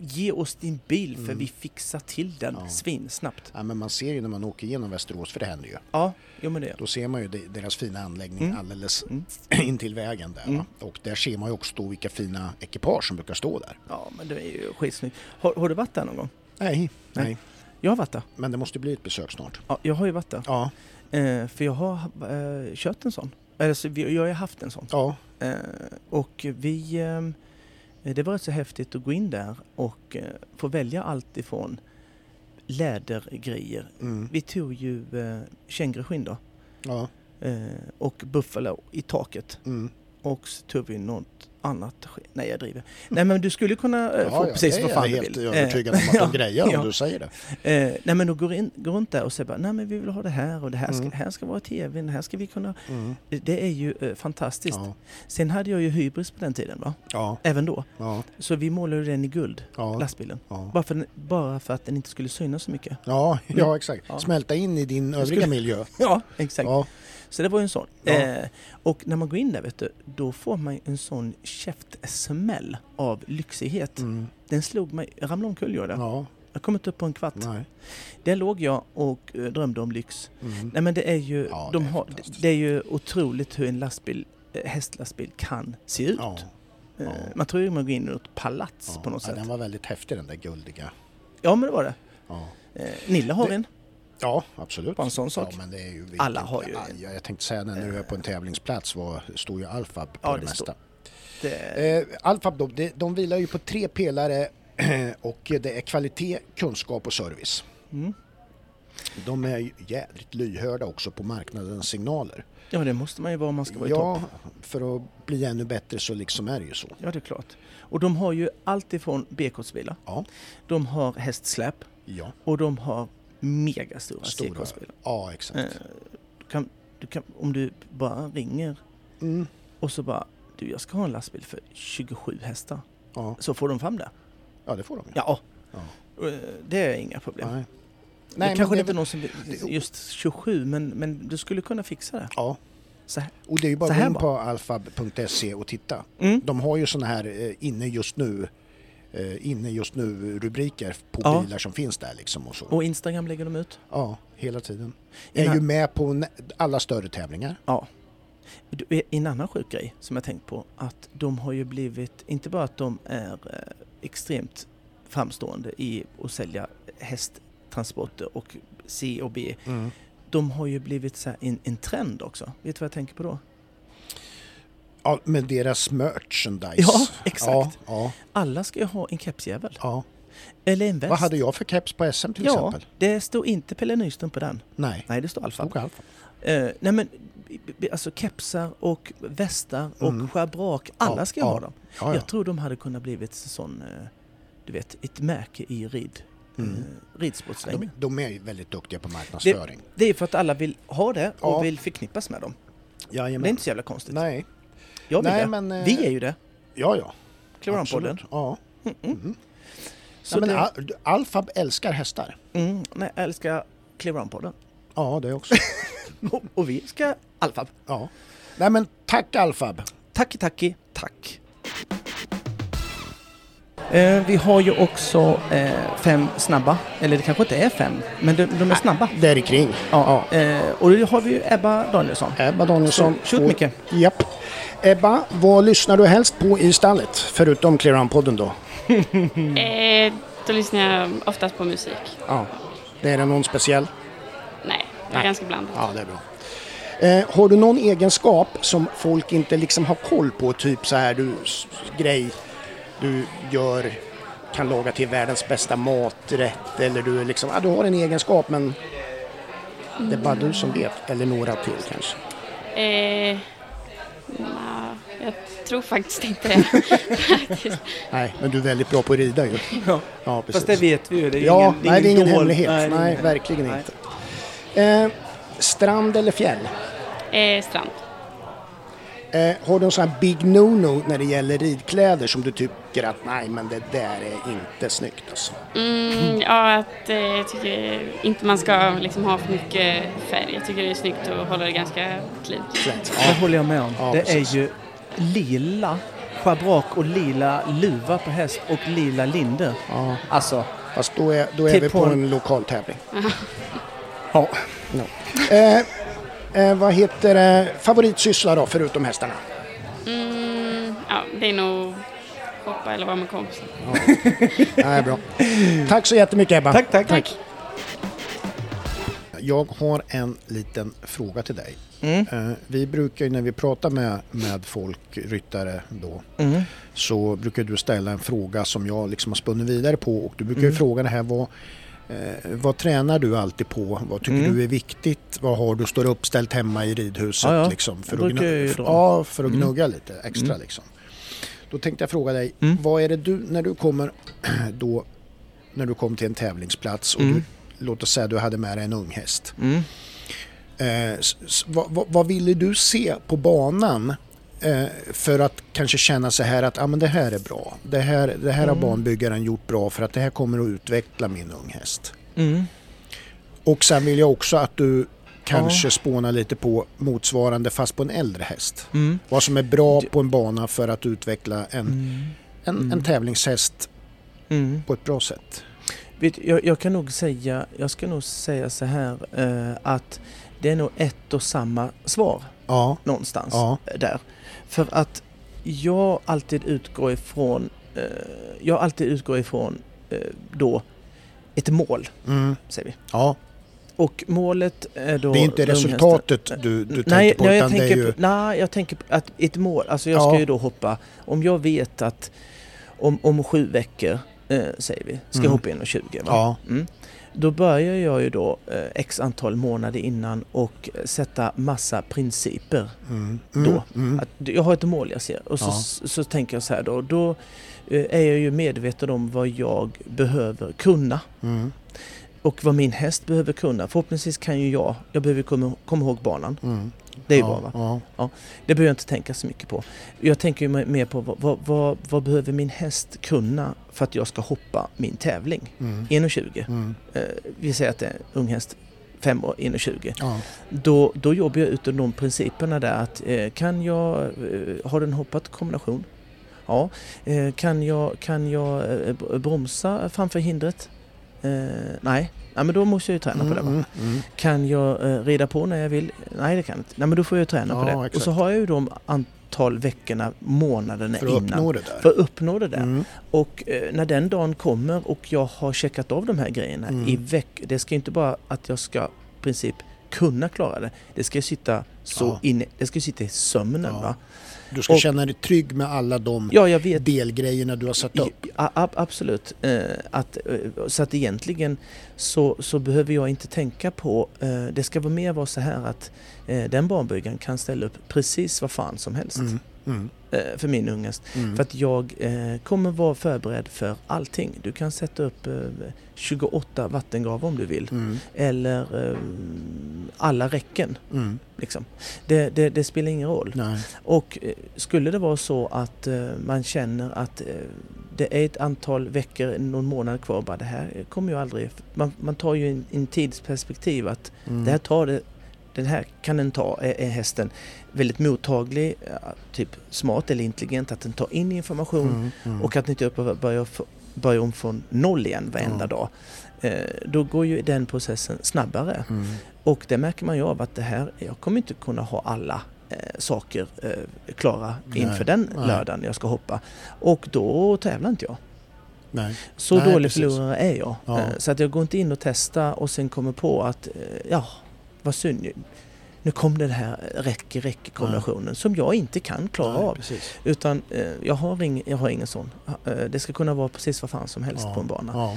Ge oss din bil för Mm. vi fixar till den Ja. svinsnabbt. Ja, men man ser ju när man åker igenom Västerås, för det händer ju. Ja, jo men det. Då ser man ju de- deras fina anläggning Mm. alldeles Mm. *clears throat* in till vägen där. Mm. Och där ser man ju också då vilka fina ekipage som brukar stå där. Ja, men det är ju skitsnyggt. Har, har du varit där någon gång? Nej, Nej. nej. Jag har varit där. Men det måste bli ett besök snart. Ja, jag har ju varit där. Ja, Eh, för jag har eh, kört en sån. Alltså, jag har ju haft en sån. ja, Eh, och vi... Eh, det var rätt så häftigt att gå in där och eh, få välja allt ifrån lädergrejer. mm, Vi tog ju eh, känguruskinn då. ja, Eh, och buffalo i taket. mm, Och så tog vi något annat. Nej, jag driver. Nej, men du skulle kunna eh, få precis det vad fan är du jag helt vill. övertygad om att *laughs* ja, de grejer ja. om du säger det. Eh, nej men då går in, går runt där och säger bara, nej men vi vill ha det här och det här ska, Mm. här ska vara tvn, här ska vi kunna... Mm. Det är ju eh, fantastiskt. Ja, Sen hade jag ju hybris på den tiden va? ja, Även då. ja, Så vi målade den i guld, ja, lastbilen. ja. Bara för, bara för att den inte skulle synas så mycket. Ja, ja exakt. Ja. Smälta in i din övriga skulle- miljö. *laughs* Ja, exakt. Ja, Så det var ju en sån. Ja. Eh, och när man går in där vet du, då får man en sån käftsmäll av lyxighet. mm. Den slog mig, jag ramlade omkull gjorde jag. ja, Jag kom inte upp på en kvart. nej. Där låg jag och eh, drömde om lyx. Mm. Nej men det är ju, Ja, de det är har, det är ju otroligt hur en lastbil, eh, hästlastbil kan se ut. Ja, Eh, ja. Man tror ju man går in i något palats ja. på något ja, sätt. den var väldigt häftig den där guldiga. Ja men det var det. Ja, Nilla har Det- en. Ja, absolut. Bara en sån sak. Ja, men det är ju Alla har ju jag, jag tänkte säga när du är på en tävlingsplats var, står ju Alfab på Ja, det, det mesta. Det, Eh, Alfab de, de vilar ju på tre pelare *clears throat* och det är kvalitet, kunskap och service. mm. De är jädrigt lyhörda också på marknadens signaler. Ja det måste man ju vara om man ska vara i topp. Ja, för att bli ännu bättre så liksom är det ju så. Ja det är klart. Och de har ju allt ifrån B-kortsbilar, Ja, de har hästsläp ja. och de har megastora Stora. C-kortsbilar. Ja, exakt. Eh, du kan, du kan, om du bara ringer Mm, och så bara du jag ska ha en lastbil för 27 hästar. ja. Så får de fram det. ja, det får de. Ja, Ja. eh, det är inga problem. Nej. det Nej, kanske men inte det, är någon som just 27 men, men du skulle kunna fixa det. Ja, Så här. och det är ju bara att gå in på alfab.se och titta. Mm. De har ju såna här eh, inne just nu inne just nu rubriker på Ja. bilar som finns där liksom och så. Och Instagram lägger de ut. Ja, hela tiden. Jag är ju med på alla större tävlingar. Ja. Du, En annan sjuk grej som jag tänkt på att de har ju blivit, inte bara att de är eh, extremt framstående i att sälja hästtransporter och C och B. De har ju blivit så här en, en trend också. Vet du vad jag tänker på då? Ja, med deras merchandise. Ja, exakt. Ja, ja, Alla ska ju ha en kepsjävel. ja. Eller en väst. Vad hade jag för keps på SM till Ja, exempel? det står inte Pelle Nyström på den. Nej, Nej, det står Alfa. Eh, nej men, alltså kepsar och västar och Mm. schabrak, alla ska ja. ha dem. Ja, ja. Jag tror de hade kunnat blivit sån, eh, du vet, ett märke i rid, Mm. eh, ridsportsvängen. De, de är ju väldigt duktiga på marknadsföring. Det är för att alla vill ha det och vill förknippas med dem. Jajamän. Det är inte så jävla konstigt. Nej, Jag vill Nej, det. men, eh, Vi är ju det. ja ja. Absolut. Ja. Mm, mm. Mm. Nej, men det, Al- Alfab älskar hästar. mm, nej, älskar Clearon-podden. Ja, det också. *laughs* och, och vi ska Alfab. ja. Nej men tack Alfab. Tacki tacki, tack. Eh, vi har ju också eh, fem snabba, eller det kanske inte är fem, men de, de är snabba. Där i kring. Ja, Eh, och då har vi ju Ebba Danielsson. Ebba Danielsson. Så, shoot, och- Micke. Japp. Ebba, vad lyssnar du helst på i stallet? Förutom Clear On-podden då? *laughs* Eh, då lyssnar jag oftast på musik. Ja. Det är det någon speciell? Nej, det är Nej. ganska blandat. Ja, det är bra. Eh, har du någon egenskap som folk inte liksom har koll på? Typ så här du, grej du gör, kan laga till världens bästa maträtt eller du liksom, ja, du har en egenskap men det är bara du som vet. Eller några till kanske. Eh, jag tror faktiskt inte det. *laughs* Faktiskt. Nej, men du är väldigt bra på att rida ju. Ja. Ja, precis. Fast det vet vi ju. Det är Ja, ingen, nej det är ingen dold- hemlighet. Nej, ingen- verkligen Nej. inte. Eh, strand eller fjäll? Eh, strand. Eh, har du en sån här big no-no när det gäller ridkläder som du tycker att nej men det där är inte snyggt alltså? Mm, ja, att eh, jag tycker inte man ska liksom ha för mycket färg. Jag tycker det är snyggt att hålla det ganska clean. Flänt. Det håller jag med om. Ja, det precis. är ju lila schabrak och lila luva på häst och lila linder. Ja, Alltså, fast då är, då är Till vi på på en- en lokal tävling. ja. No. Eh, eh, vad heter det? Favoritsyssla då, förutom hästarna? Mm, ja, det är nog hoppa eller vara med kompisar. *laughs* Nej, bra. Tack så jättemycket Ebba. Tack, tack, tack. Jag har en liten fråga till dig. Mm. Eh, vi brukar ju när vi pratar med, med folk, ryttare då, Mm. så brukar du ställa en fråga som jag liksom har spunnit vidare på och du brukar ju Mm. fråga det här vad, eh, vad tränar du alltid på? Vad tycker Mm. du är viktigt? Vad har du står uppställt hemma i ridhuset Ja, ja. liksom, för, att gnugga, ja, för att Mm. gnugga lite extra Mm. liksom. Då tänkte jag fråga dig, Mm. vad är det du, när du kommer *clears throat* då, när du kom till en tävlingsplats och Mm. du, låt oss säga du hade med dig en ung häst. Mm. Eh, vad, vad, vad ville du se på banan för att kanske känna så här att ah, men det här är bra. Det här, det här har Mm. banbyggaren gjort bra för att det här kommer att utveckla min unghäst. Mm. Och sen vill jag också att du kanske Ja. spånar lite på motsvarande fast på en äldre häst. Mm. Vad som är bra på en bana för att utveckla en, Mm. en, Mm. en tävlingshäst Mm. på ett bra sätt. Vet, jag, jag kan nog säga, jag ska nog säga så här eh, att det är nog ett och samma svar Ja, någonstans Ja. eh, där. För att jag alltid utgår ifrån, eh, jag alltid utgår ifrån eh, då ett mål, mm. säger vi. ja. Och målet är då... det är inte resultatet du, du tänker nej, på nej, jag tänker, ju... på, nej, jag tänker på att ett mål, alltså jag Ja. ska ju då hoppa, om jag vet att om, om sju veckor, eh, säger vi, ska jag Mm. hoppa in och 20 va? Ja, Mm. Då börjar jag ju då eh, x antal månader innan och sätta massa principer. mm. Då. Mm. Mm. Att jag har ett mål jag ser och så, Ja. så, så tänker jag så här då, då eh, är jag ju medveten om vad jag behöver kunna Mm. Och vad min häst behöver kunna. Förhoppningsvis kan ju jag, jag behöver komma, komma ihåg banan. Mm. Det är ju ja, bra va? Ja. Det behöver jag inte tänka så mycket på. Jag tänker ju mer på vad, vad, vad, vad behöver min häst kunna för att jag ska hoppa min tävling? Mm. 1,20. Mm. Eh, vi säger att det är en ung häst, 5 år, 1,20. Ja. Då, då jobbar jag utifrån de principerna där att eh, kan jag, eh, har den hoppat kombination? Ja. Eh, kan jag, kan jag eh, br- bromsa framför hindret? Eh, nej. nej, men då måste jag ju träna på det. Va? Mm. Mm. Kan jag eh, rida på när jag vill? Nej, det kan jag inte. Nej, men då får jag träna på Ja, det. Och exakt. så har jag ju de antal veckorna, månaderna För att innan. uppnå det där. För att uppnå det där. Mm. Och eh, när den dagen kommer och jag har checkat av de här grejerna Mm. i veck... Det ska inte bara att jag ska i princip kunna klara det. Det ska sitta så Ja. inne, det ska sitta i sömnen Ja. va. Du ska Och- känna dig trygg med alla de Ja, delgrejerna du har satt upp. Ab- absolut. Eh, att, eh, så att egentligen så, så behöver jag inte tänka på... Eh, det ska vara mer vara så här att eh, den banbyggaren kan ställa upp precis vad fan som helst Mm. Mm. eh, för min ungest. Mm. För att jag eh, kommer vara förberedd för allting. Du kan sätta upp eh, 28 vattengav om du vill. Mm. Eller eh, alla räcken. Mm. Liksom. Det, det, det spelar ingen roll. Nej. Och eh, skulle det vara så att eh, man känner att eh, det är ett antal veckor, någon månad kvar, bara det här kommer ju aldrig... Man, man tar ju en, en tidsperspektiv att Mm. det här tar det, den här kan den ta, är, är hästen väldigt mottaglig, ja, typ smart eller intelligent, att den tar in information Mm. Mm. och att den inte börjar, börjar om från noll igen varenda Ja. dag. Eh, då går ju den processen snabbare. Mm. Och det märker man ju av att det här, jag kommer inte kunna ha alla eh, saker eh, klara inför Nej, den nej. lördagen jag ska hoppa. Och då tävlar inte jag. Nej. Så Nej, dålig precis. förlorare är jag. Ja. Eh, så att jag går inte in och testar och sen kommer på att, eh, ja, vad synd. Nu kom den här räcker räcker kombinationen som jag inte kan klara Nej, av. Precis. Utan eh, jag, har ing, jag har ingen sån. Eh, det ska kunna vara precis vad fan som helst Ja, på en bana. Ja.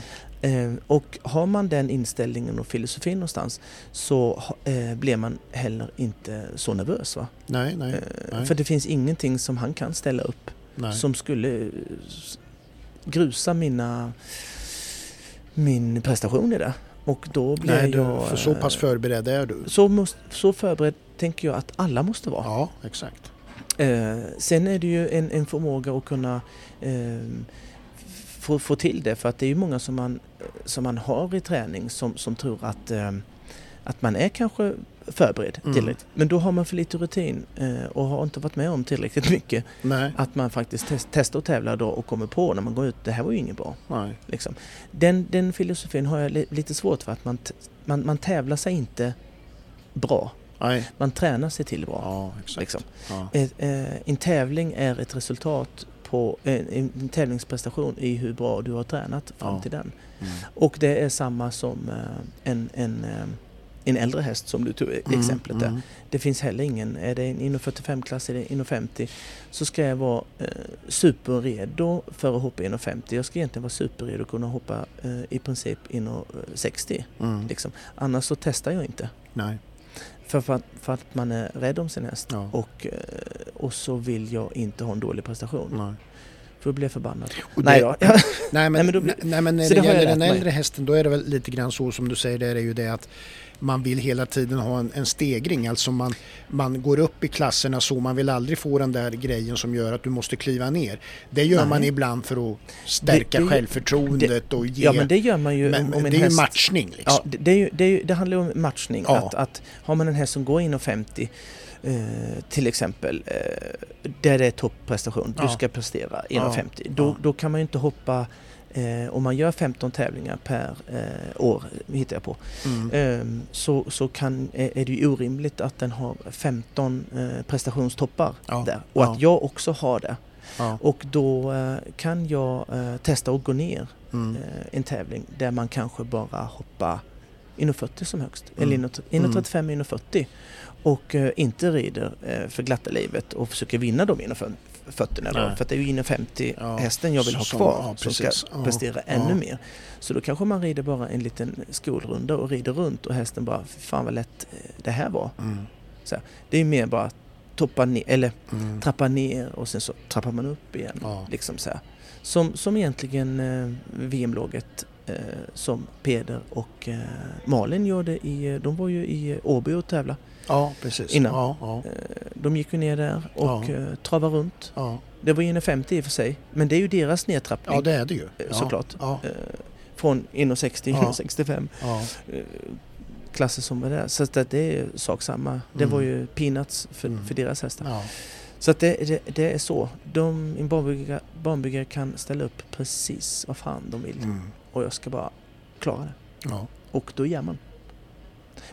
Eh, och har man den inställningen och filosofin någonstans så eh, blir man heller inte så nervös. Va? Nej, nej, Eh, nej. för det finns ingenting som han kan ställa upp nej. som skulle grusa mina, min prestation i det. Och då blir nej, du, jag... för så pass eh, förberedd är du. så, måste, så förberedd tänker jag att alla måste vara. Ja, exakt. Eh, sen är det ju en, en förmåga att kunna eh, få, få till det för att det är ju många som man, som man har i träning som, som tror att, eh, att man är kanske förberedd Mm. tillräckligt. Men då har man för lite rutin eh, och har inte varit med om tillräckligt *laughs* mycket. Nej, Att man faktiskt test, testar och tävlar då och kommer på när man går ut, det här var ju inget bra. nej. Liksom. Den, den filosofin har jag li, lite svårt för att man, man, man tävlar sig inte bra. Nej. Man tränar sig till bra. Ja, exakt. Liksom. Ja. Ett, eh, en tävling är ett resultat på en, en tävlingsprestation i hur bra du har tränat fram Ja. till den. Mm. Och det är samma som eh, en, en, eh, en äldre häst som du tog i Mm, exemplet där. mm. Det finns heller ingen, är det en 1,45-klass eller 1,50 så ska jag vara eh, superredo för att hoppa 1,50. Jag ska egentligen vara superredo att kunna hoppa eh, i princip 1,60. Mm. Liksom. Annars så testar jag inte. Nej. För, för, att, för att man är rädd om sin häst Ja. och, eh, och så vill jag inte ha en dålig prestation. Nej. För då blir jag förbannad. Nej det- *laughs* men, Nej, men då blir- nej, men när det det gäller den mig. äldre hästen då är det väl lite grann så som du säger, det är ju det att man vill hela tiden ha en, en stegring, alltså man, man går upp i klasserna så, man vill aldrig få den där grejen som gör att du måste kliva ner. Det gör Nej. man ibland för att stärka Det- det- självförtroendet och ge... Ja men det gör man ju men, om, en det är ju häst... matchning liksom. Ja, det, det, är ju, det, är ju, det handlar ju om matchning. Ja. Att, att har man en häst som går in 50 eh, till exempel, eh, där det är topprestation, du Ja. ska prestera Ja. 1,50. Då, Ja. då kan man ju inte hoppa, eh, om man gör 15 tävlingar per eh, år, hittar jag på, Mm. eh, så, så kan, är, är det ju orimligt att den har 15 eh, prestationstoppar Ja. där. Och Ja. att jag också har det. Ja. Och då eh, kan jag eh, testa att gå ner Mm. eh, en tävling där man kanske bara hoppar 1,40 som högst. Mm. Eller 1,35, 1,40. Och eh, inte rider eh, för glatta livet och försöker vinna de 1,40 då. Nej. För det är ju 1,50 Ja, hästen jag vill ha som- kvar ja, som ska. Ja, prestera ännu mer. Så då kanske man rider bara en liten skolrunda och rider runt och hästen bara, "Fy fan vad lätt eh, det här var. Mm. Det är mer bara toppa ner, eller Mm. trappa ner och sen så trappar man upp igen. Liksom så här. Som, som egentligen eh, VM-laget eh, som Peder och eh, Malin gjorde i, eh, de var ju i Åby och tävla. Ja, precis. Innan. Ja, ja, Eh, de gick ju ner där och Ja. eh, travade runt. ja. Det var ju 1,50 i och för sig, men det är ju deras nedtrappning. ja, det är det ju. eh, såklart. Från 1,60, Ja. 1,65 ja. eh, klasser som var där. Så att det är sak samma. Det Mm. var ju peanuts för, Mm. för deras hästar. Så att det, det, det är så. De, en barnbyggare, barnbyggare kan ställa upp precis vad fan de vill. Mm. Och jag ska bara klara det. Och då gör man.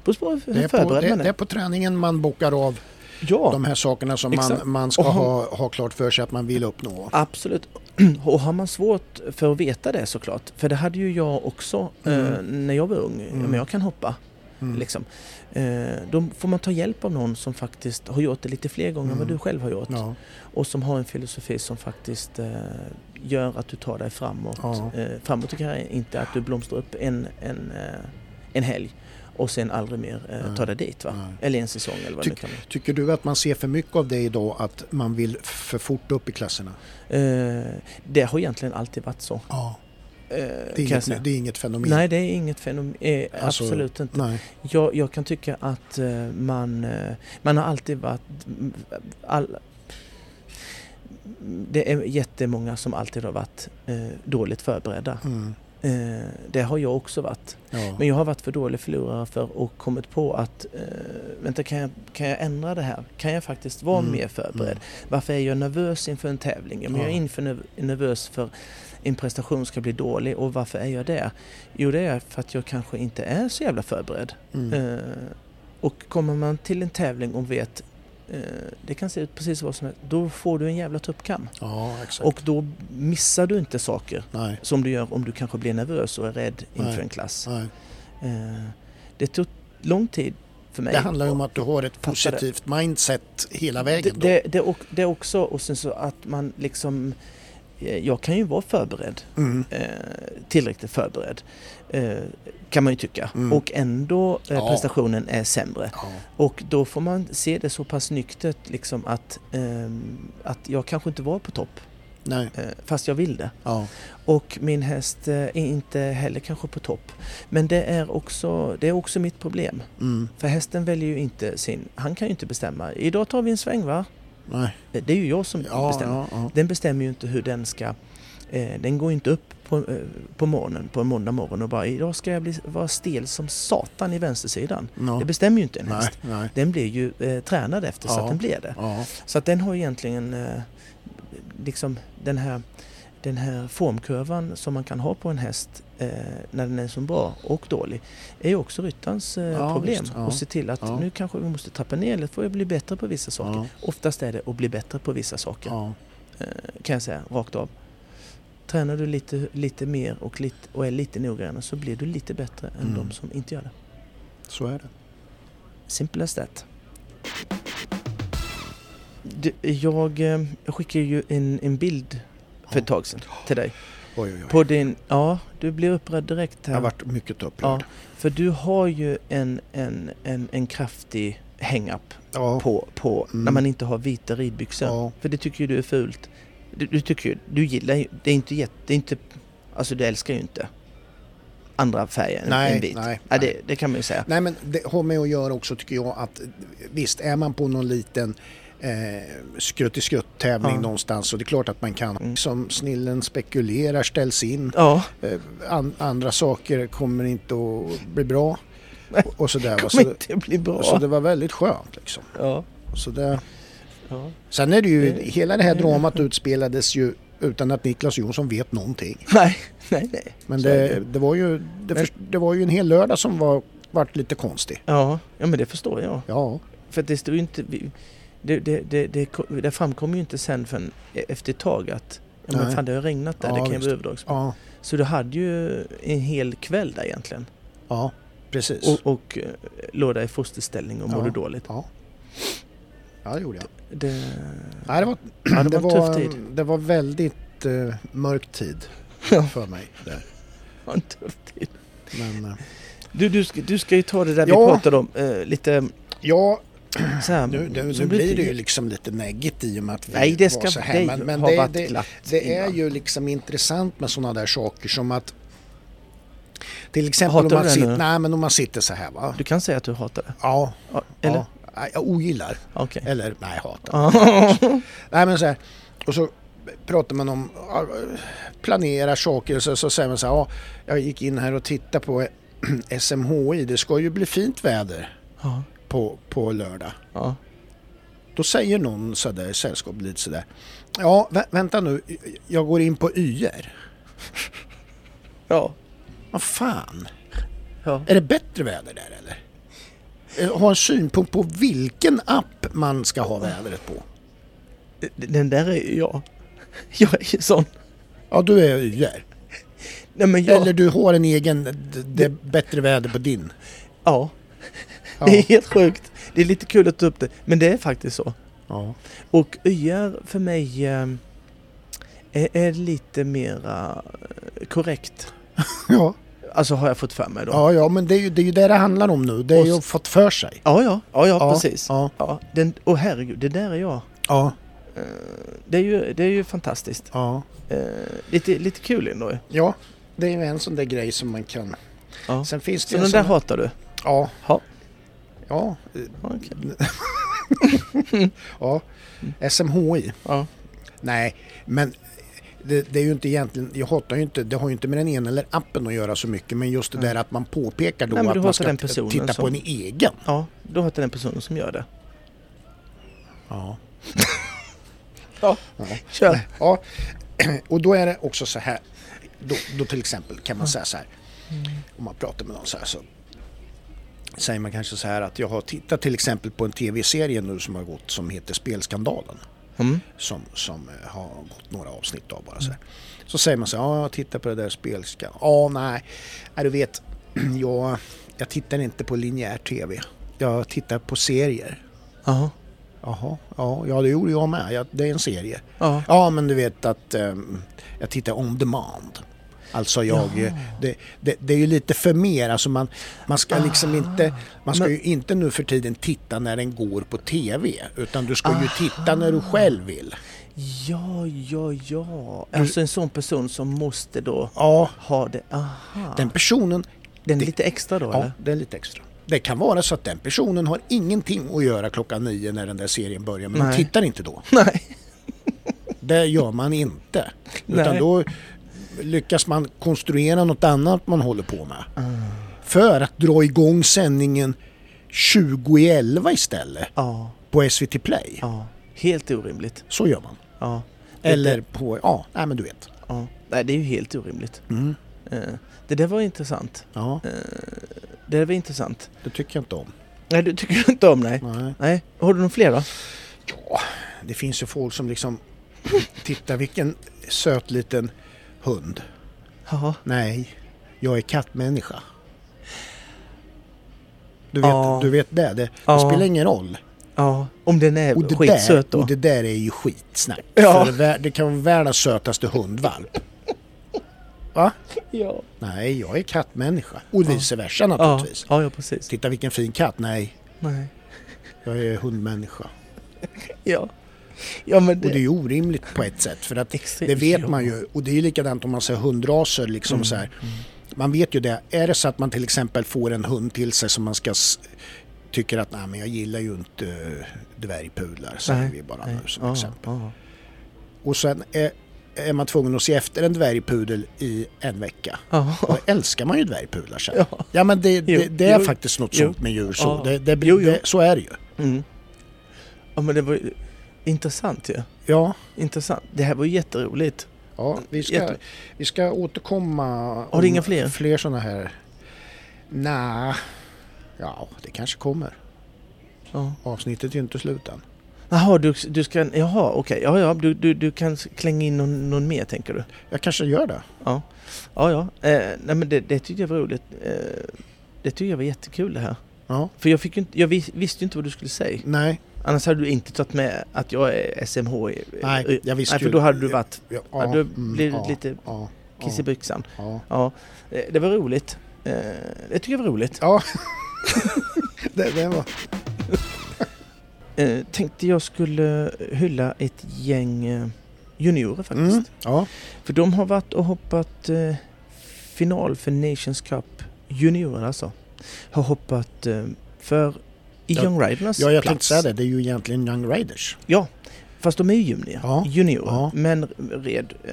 På Det, är på, det, det är. på träningen man bockar av Ja, de här sakerna som man, Exakt. man ska har- ha, ha klart för sig att man vill uppnå. absolut. *clears throat* Och har man svårt för att veta det såklart. För det hade ju jag också Mm. eh, när jag var ung. Mm. Men jag kan hoppa. Mm. Liksom. Eh, då får man ta hjälp av någon som faktiskt har gjort det lite fler gånger än vad Mm. du själv har gjort. Ja, Och som har en filosofi som faktiskt eh, gör att du tar dig framåt. Ja. Eh, framåt tycker jag inte att du blomstrar upp en, en, eh, en helg och sen aldrig mer eh, tar dig dit. Va? Nej. Eller en säsong eller vad Tyck- det kan vara. Tycker du att man ser för mycket av det idag, att man vill för fort upp i klasserna? Eh, det har egentligen alltid varit så. Ja. Eh, Det är, inget, det är inget fenomen? Nej, det är inget fenomen. Eh, Alltså, absolut inte. Nej. Jag, jag kan tycka att eh, man, eh, man har alltid varit... All, det är jättemånga som alltid har varit dåligt förberedda. Mm. Eh, det har jag också varit. Ja. Men jag har varit för dålig förlorare för och kommit på att eh, vänta, kan jag, kan jag ändra det här? Kan jag faktiskt vara Mm, mer förberedd? mm. Varför är jag nervös inför en tävling? Ja, Men jag är Ja. inför nerv- nervös för en prestation ska bli dålig och varför är jag det? Jo, det är för att jag kanske inte är så jävla förberedd. Mm. Eh, och kommer man till en tävling och vet det kan se ut precis vad som helst, då får du en jävla tuppkam. Ja. Och då missar du inte saker Nej, som du gör om du kanske blir nervös och är rädd inför Nej. en klass. nej. Eh, det tog lång tid för mig. Det handlar om att du har ett det. positivt mindset hela det, vägen. Då. det, det, och- det är också, och sen så att man liksom eh, jag kan ju vara förberedd, Mm. eh, tillräckligt förberedd, eh, kan man ju tycka. Mm. Och ändå eh, Ja. prestationen är sämre. Ja. Och då får man se det så pass nyktert liksom att, ehm, att jag kanske inte var på topp, Nej. eh, fast jag vill det. Ja. Och min häst eh, är inte heller kanske på topp. Men det är också, det är också mitt problem. Mm. För hästen väljer ju inte sin, han kan ju inte bestämma. Idag tar vi en sväng va? Nej. Det är ju jag som Ja, bestämmer. ja, ja. Den bestämmer ju inte hur den ska, eh, den går ju inte upp på, eh, på morgonen, på en måndag morgon och bara idag ska jag bli, vara stel som satan i vänstersidan. Det bestämmer ju inte en Nej, häst. nej. Den blir ju eh, tränad efter så att den blir det. Så att den har egentligen eh, liksom den här, den här formkurvan som man kan ha på en häst eh, när den är så bra och dålig är ju också ryttarens eh, Ja, problem. visst, ja. Och se till att Ja. nu kanske vi måste trappa ner eller får jag bli bättre på vissa saker. Ja. Oftast är det att bli bättre på vissa saker eh, kan jag säga rakt av. Tränar du lite, lite mer och, lite, och är lite noggrannare så blir du lite bättre än Mm. de som inte gör det. Så är det. Simple as that. Du, jag, eh, jag skickade ju en, en bild för ett tag sedan till dig. Oj, oj, oj. På din, ja, du blir upprörd direkt Jag här. har varit mycket ja, upprörd. för du har ju en, en, en, en kraftig hang-up Ja. på, på Mm. när man inte har vita ridbyxor. Ja. För det tycker ju du är fult. Du, du tycker ju, du gillar ju, det är inte jätte, det är inte, alltså du älskar ju inte andra färger än- Nej, än vit. nej, ja, nej. det, det kan man ju säga. Nej men det har med att göra också tycker jag att visst är man på någon liten eh, skrutt-i-skrutt-tävling Ja. någonstans så det är klart att man kan Mm. som snillen spekulerar ställs in. Ja, Eh, an, andra saker kommer inte att bli bra. Nej, Och, och sådär. kommer Så, det- inte bli bra. så det var väldigt skönt liksom. Ja. Så det, Ja. sen är det ju, Det- hela det här dramat utspelades ju utan att Niklas Jonsson vet någonting. Nej, *laughs* nej, nej. Men det, det, var ju, det, för, det var ju en hel lördag som var, vart lite konstig. Ja, ja, men det förstår jag. Ja, För att det stod ju inte... vi- Det, det, det, det, det framkom ju inte sen förrän e- efter ett tag att ja, men fan det har regnat där, Ja, det kan ju vara överdragsspel. ja, Så du hade ju en hel kväll där egentligen. ja precis. Och, och eh, låg där i fosterställning och Ja. mådde dåligt. Ja. ja, det gjorde jag. Det, Nej, det var, *clears throat* ja, det det var en tuff tid. det var väldigt uh, mörk tid *laughs* Ja. för mig. Där. Det var en tuff tid. Men, eh, Du, du, ska, du ska ju ta det där vi Ja. pratade om, eh, lite ja, *clears throat* så här. nu, nu, nu blir det ju liksom lite neggigt i och med att vi Nej, det var ska så här. det Men, men det, det, det är ju liksom intressant med sådana där saker som att till exempel om man, sitter, nej, men om man sitter så här va. Du kan säga att du hatar det? Ja, eller? ja. Jag ogillar. Okej. Eller nej, hatar. *laughs* Nej men så här, och så pratar man om, ja, planerar saker så, så säger man så här, ja, jag gick in här och tittade på *clears throat* SMHI, det ska ju bli fint väder Ja. På, på lördag. Ja. Då säger någon sådär, sällskap lite sådär, ja vä- vänta nu, jag går in på YR. *laughs* Ja. Vad fan, ja. är det bättre väder där eller? Eh, Ha en synpunkt på vilken app man ska ha vädret på. Den där är ju jag. *laughs* Jag är ju sån. Ja, du är YR. Nej men jag... Eller du har en egen, det bättre väder på din. Ja. Ja. Det är helt sjukt. Det är lite kul att ta upp det. Men det är faktiskt så. Ja. Och YR för mig eh, är, är lite mera eh, korrekt. *laughs* Ja. Alltså har jag fått för mig då. ja, ja, men det är ju det, är ju det det handlar om nu. Det är Och ju att fått för sig. ja, ja, ja, ja, precis. Ja, Ja, den, och herregud, det där är jag. ja, Eh, Det är ju, det är ju fantastiskt. ja. Eh, Lite, lite kul ändå. Ja, det är ju en sån där grej som man kan... Ja. Sen finns det Så den en där sån... hatar du? Ja. Ja. Ja. Okej. ja. SMHI. Ja. Nej, men det, det är ju inte egentligen, jag hatar ju inte, det har ju inte med den ena eller appen att göra så mycket men just det där att man påpekar då Nej, att man ska titta på som- en egen. ja, du hatar den personen som gör det. Ja. *laughs* Ja, Ja. kör. Ja, *clears throat* och då är det också så här. Då, då till exempel kan man säga så här. Om man pratar med någon så här så säger man kanske så här att jag har tittat till exempel på en tv-serie nu som har gått som heter Spelskandalen. Mm. Som, som eh, har gått några avsnitt av bara så här. Så säger man så här, ja jag tittar på det där spelskandalen. Ja nej, nej du vet, *clears throat* jag, jag tittar inte på linjär tv. Jag tittar på serier. Ja. Jaha, ja, ja det gjorde jag med. Jag, det är en serie. Ja. Ja, men du vet att ehm, jag tittar on demand. Alltså jag, eh, det, det, det är ju lite för mer, alltså man, man ska liksom inte, man ska Men- ju inte nu för tiden titta när den går på TV, utan du ska ju titta när du själv vill. Ja, ja, ja. Alltså en sån person som måste då Ja, ha det. Aha. den personen, Den är det- lite extra då ja, eller? det är lite extra. Det kan vara så att den personen har ingenting att göra klockan nio när den där serien börjar, men de Nej. tittar inte då. *laughs* Nej. Det gör man inte. Utan Nej. då lyckas man konstruera något annat man håller på med. Ah. För att dra igång sändningen 20 i 11 istället Ja, på SVT Play. ja. Helt orimligt. Så gör man. Ja. Eller på, ja, nej men du vet. Ja. Nej, det är ju helt orimligt. Mm. Eh, Det där var intressant. Ja, Eh, Det där var intressant. det tycker jag inte om. Nej, du tycker inte om nej. Nej. Nej. Har du någon fler då? Ja, det finns ju folk som liksom Titta vilken söt liten hund. Ja. Nej, jag är kattmänniska. Du vet, Ja. du vet det, det, det Ja. spelar ingen roll. Ja. Om den är Och det, skitsöt där, då? och det där är ju skitsnack. Ja. För vär- det kan vara världens sötaste hundvalp. Va? Ja. Nej, jag är kattmänniska. Och Ja. vice versa naturligtvis. ja, ja precis. Titta vilken fin katt. Nej, Nej. Jag är hundmänniska. Ja. Ja men Och det är ju orimligt på ett sätt för att det vet man ju. Och det är ju likadant om man säger hundraser liksom Mm, så här. Man vet ju det. Är det så att man till exempel får en hund till sig som man ska tycker att nej men jag gillar ju inte dvärgpudlar säger vi bara Nej. nu som Ja, exempel. ja. Och sen är, är man tvungen att se efter en dvärgpudel i en vecka. Ja. Då älskar man ju dvärgpudlar sen. Ja. Ja men det, det, det är jo, faktiskt något jo. sånt med djur så. Det, det, Jo. Det, så är det ju. Mm. ja men det var ju intressant ju. Ja, Intressant. Det här var ju jätteroligt. ja vi, ska, Jätte- vi ska återkomma. Har du inga fler? Fler sådana här. Nej, ja det kanske kommer. Ja. Avsnittet är ju inte slut än. Jaha, du, du ska... Jaha, okej. Ja, ja, du, du, du kan klänga in någon, någon mer tänker du? Jag kanske gör det. Ja. Ja, ja. Eh, nej men det, det tyckte jag var roligt. Eh, det tyckte jag var jättekul det här. Ja, För jag, fick inte, jag vis, visste ju inte vad du skulle säga. nej, Annars hade du inte tagit med att jag är SMH. nej, jag visste Nej, för då hade du varit Ja, ja, du blir ja, lite Ja, kiss i byxan. ja. Eh, det var roligt. Eh, det tycker jag var roligt. ja. *laughs* det, det var... *laughs* Eh, tänkte jag skulle hylla ett gäng juniorer faktiskt. Mm, ja, För de har varit och hoppat final för Nations Cup juniorer alltså. Har hoppat för i Ja, Young Ridernas ja, jag plats. tänkte säga det. Det är ju egentligen Young Riders. Ja, fast de är ju junior, Ja, juniorer. ja. Men red eh,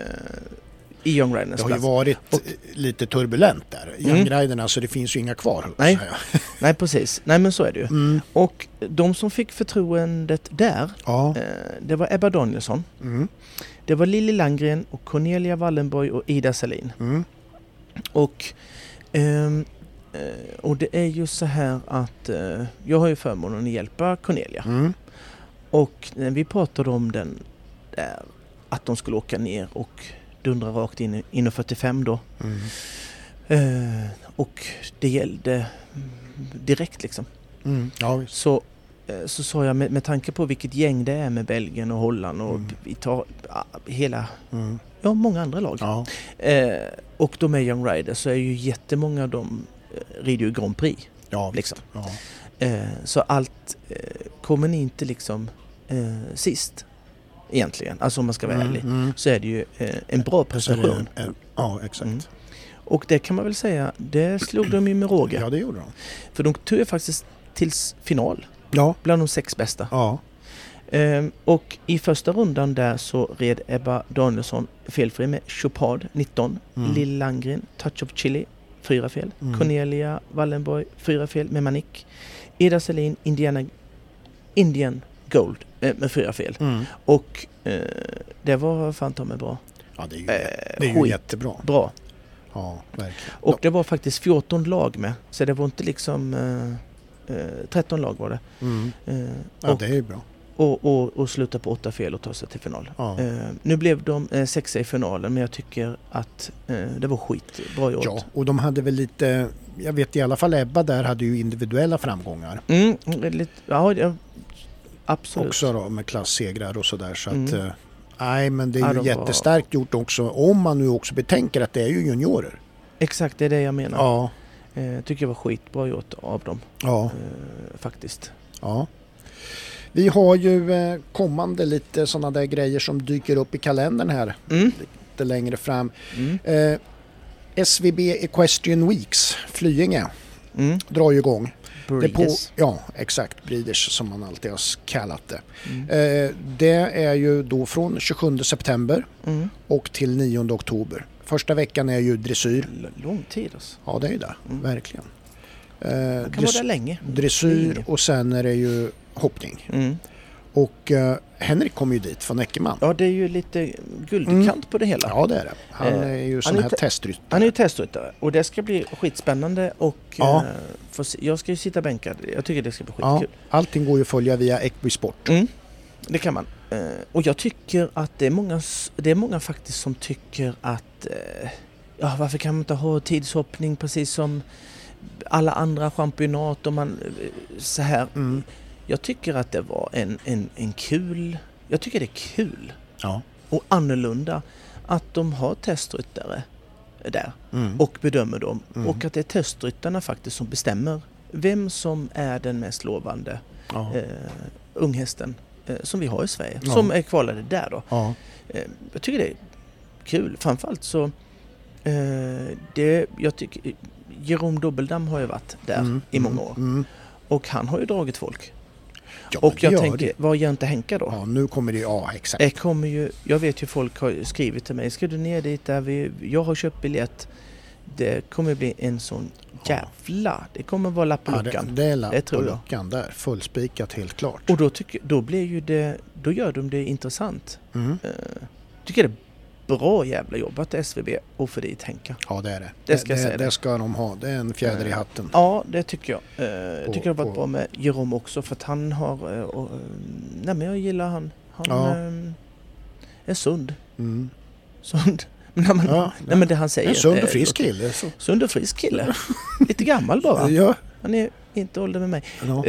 i Young Ridernas Det har ju plats. varit Och- lite turbulent där. Mm. Young Riderna, så det finns ju inga kvar. Nej. *laughs* Nej precis, nej men så är det ju. Mm, Och de som fick förtroendet där, ja. eh, det var Ebba Danielsson, Mm, det var Lilly Landgren och Cornelia Wallenborg och Ida Salin. mm, Och, ehm, eh, och det är ju så här att eh, jag har ju förmånen att hjälpa Cornelia. mm. Och när vi pratade om den där, att de skulle åka ner och dundra rakt in i in i 45 då. Mm. Eh, och det gällde direkt liksom. Mm. Ja. Så, eh, så sa jag med, med tanke på vilket gäng det är med Belgien och Holland och Mm. vi tar ah, hela, Mm. ja många andra lag. Ja. Eh, och de är Young Riders så är ju jättemånga av dem eh, rider ju Grand Prix. Ja. Liksom. Ja. Eh, så allt eh, kommer ni inte liksom eh, sist egentligen. Alltså om man ska vara ärlig. Mm. Så är det ju en bra prestation. Ja, exakt. Mm. Och det kan man väl säga, det slog de ju med råge. Ja, det gjorde de. För de tog ju faktiskt till final Ja, bland de sex bästa. ja. Ehm, och i första rundan där så red Ebba Danielsson felfri med Chopard 19, Mm. Lill Landgren Touch of Chili, fyra fel. Mm. Cornelia Wallenborg, fyra fel med Manik. Ida Selin, Indiana, Indian Gold eh, med fyra fel. Mm. Och eh, det var fan ta mig bra. Ja, det är ju, Eh, det är ju jättebra. Bra. Ja, verkligen. Och det var faktiskt 14 lag med. Så det var inte liksom eh, eh, 13 lag var det. Mm. Eh, Ja, det är ju bra. Och, och, och sluta på åtta fel och ta sig till final. Ja. Eh, nu blev de eh, sexa i finalen men jag tycker att eh, det var skitbra gjort. Ja, och de hade väl lite, jag vet i alla fall Ebba där hade ju individuella framgångar. Mm, lite, ja, ja, absolut. Också då med klassegrar och sådär. Så Mm. eh, nej men det är Ja, ju var- jättestarkt gjort också. Om man nu också betänker att det är ju juniorer. Exakt, det är det jag menar. Ja, Eh, tycker jag var skitbra gjort av dem ja, eh, faktiskt. ja. Vi har ju eh, kommande lite sådana där grejer som dyker upp i kalendern här Mm. lite längre fram. Mm. Eh, SVB Equestrian Weeks, Flyinge, Mm. drar ju igång. Det på, Breeders. ja, exakt. Breeders som man alltid har kallat det. Mm. Eh, det är ju då från 27 september Mm. och till 9 oktober. Första veckan är ju dressyr. L- Lång tid alltså. Ja, det är ju det. Mm. Verkligen. Eh, Man kan vara där länge. dressyr och sen är det ju hoppning. Mm. Och eh, Henrik kom ju dit från Eckermann. Ja, det är ju lite guldkant på det hela. Ja, det är det. Han Eh, är ju sån är här te- testryttare. Han är ju testryttare och det ska bli skitspännande och Ja. eh, se, jag ska ju sitta bänkad. Jag tycker det ska bli Ja, skitkul. allting går ju att följa via Equisport. Mm. Det kan man. Eh, och jag tycker att det är många, det är många faktiskt som tycker att eh, ja, varför kan man inte ha tidshoppning precis som alla andra championat och man så här. Mm. Jag tycker att det var en, en, en kul, jag tycker det är kul Ja. och annorlunda att de har testryttare där Mm. och bedömer dem Mm. och att det är testryttarna faktiskt som bestämmer vem som är den mest lovande Ja. eh, unghästen eh, som vi har i Sverige. Ja. Som är kvalade där då. Ja. Eh, jag tycker det är kul. Framförallt så eh, det, jag tycker Jerome Dobbeldam har ju varit där Mm, i många år. Mm. Och han har ju dragit folk. Ja, och jag tänker, det. vad gör inte Henka då? Ja, nu kommer det ja exakt. Jag kommer ju, jag vet ju folk har skrivit till mig, ska du ner dit där vi, jag har köpt biljett. Det kommer bli en sån jävla, det kommer vara lapp Ja, det, det är lapp Det tror luckan där. Fullspikat helt klart. Och då, tycker, då blir ju det, då gör de det intressant. Mm. Uh, tycker det är bra jävla jobbat SVB och för dit Henka. Ja det är det. Det ska det, säga det det. ska de ha. Det är en fjäder i Eh, hatten. Ja, det tycker jag. Eh, jag tycker det har varit bra med Jerome också för att han har... eh, och, nej men jag gillar han. Han Ja. är sund. Mm. Sund. *laughs* Men, nej, men, Ja, nej, men det han säger. en sund och frisk kille. Så. Sund och frisk kille. *laughs* Lite gammal bara. Ja. Han är inte ålder med mig. Ja.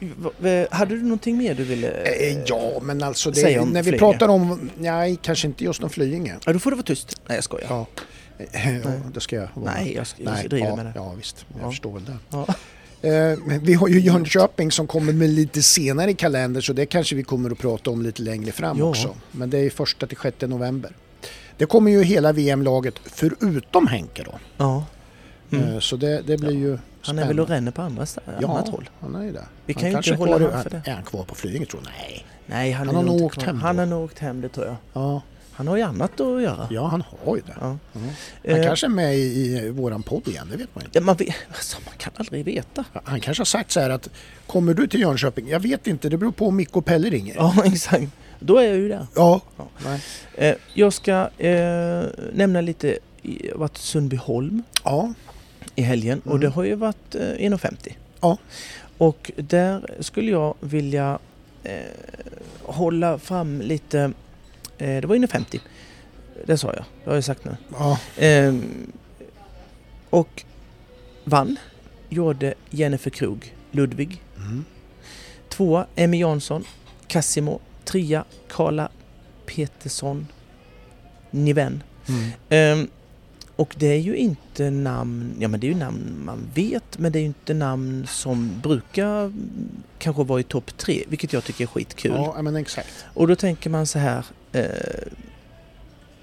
Eh, hade du någonting mer du ville... Eh, Ja, men alltså det, säga om när vi Flyinge. pratar om, nej kanske inte just om Flyinge. Ja, då får du vara tyst. Nej, jag skojar. Ja. Eh, ja, det ska jag vara. Nej, jag, ska, jag Nej, driver ja, med det. Ja, visst. Jag Ja. förstår väl det. Ja. Eh, vi har ju Jönköping som kommer med lite senare i kalendern så det kanske vi kommer att prata om lite längre fram Ja. också. Men det är första till 6 november. Det kommer ju hela VM-laget förutom Henke då. ja. Mm. Eh, Så det, det blir ju Han är väl och ränner på andra, Ja, annat håll? han är ju det. Vi Han kan ju inte hålla han för det. Är han kvar på Flyinge tror jag? Nej. Nej, han, Han har nog åkt hem då. Han har nog åkt hem, det tror jag. Ja, Han har ju annat att göra. ja han har ju det. Ja. Ja. Han Eh, kanske är med i, i våran podd igen, det vet man inte. ja, man, vet, alltså, man kan aldrig veta. Han kanske har sagt så här att kommer du till Jönköping? Jag vet inte, det beror på om Micke och Pelle ringer. Ja, *laughs* exakt. Då är jag ju där. Ja. Ja. Nej. Eh, jag ska eh, nämna lite, jag har varit Sundbyholm Ja. I helgen och Mm. det har ju varit eh, 1,50. Ja. Och där skulle jag vilja eh, hålla fram lite, eh, det var 1,50. Det sa jag, det har jag sagt nu. ja. Ehm, och vann gjorde Jennifer Krog, Ludvig. Mm. Tvåa Emmy Jansson, Cassimo. Trea Karla Petersson, Niven. Mm. Och det är ju inte namn, ja men det är ju namn man vet men det är ju inte namn som brukar mm, kanske vara i topp tre, vilket jag tycker är skitkul. Ja, men exakt. Och då tänker man så här, eh,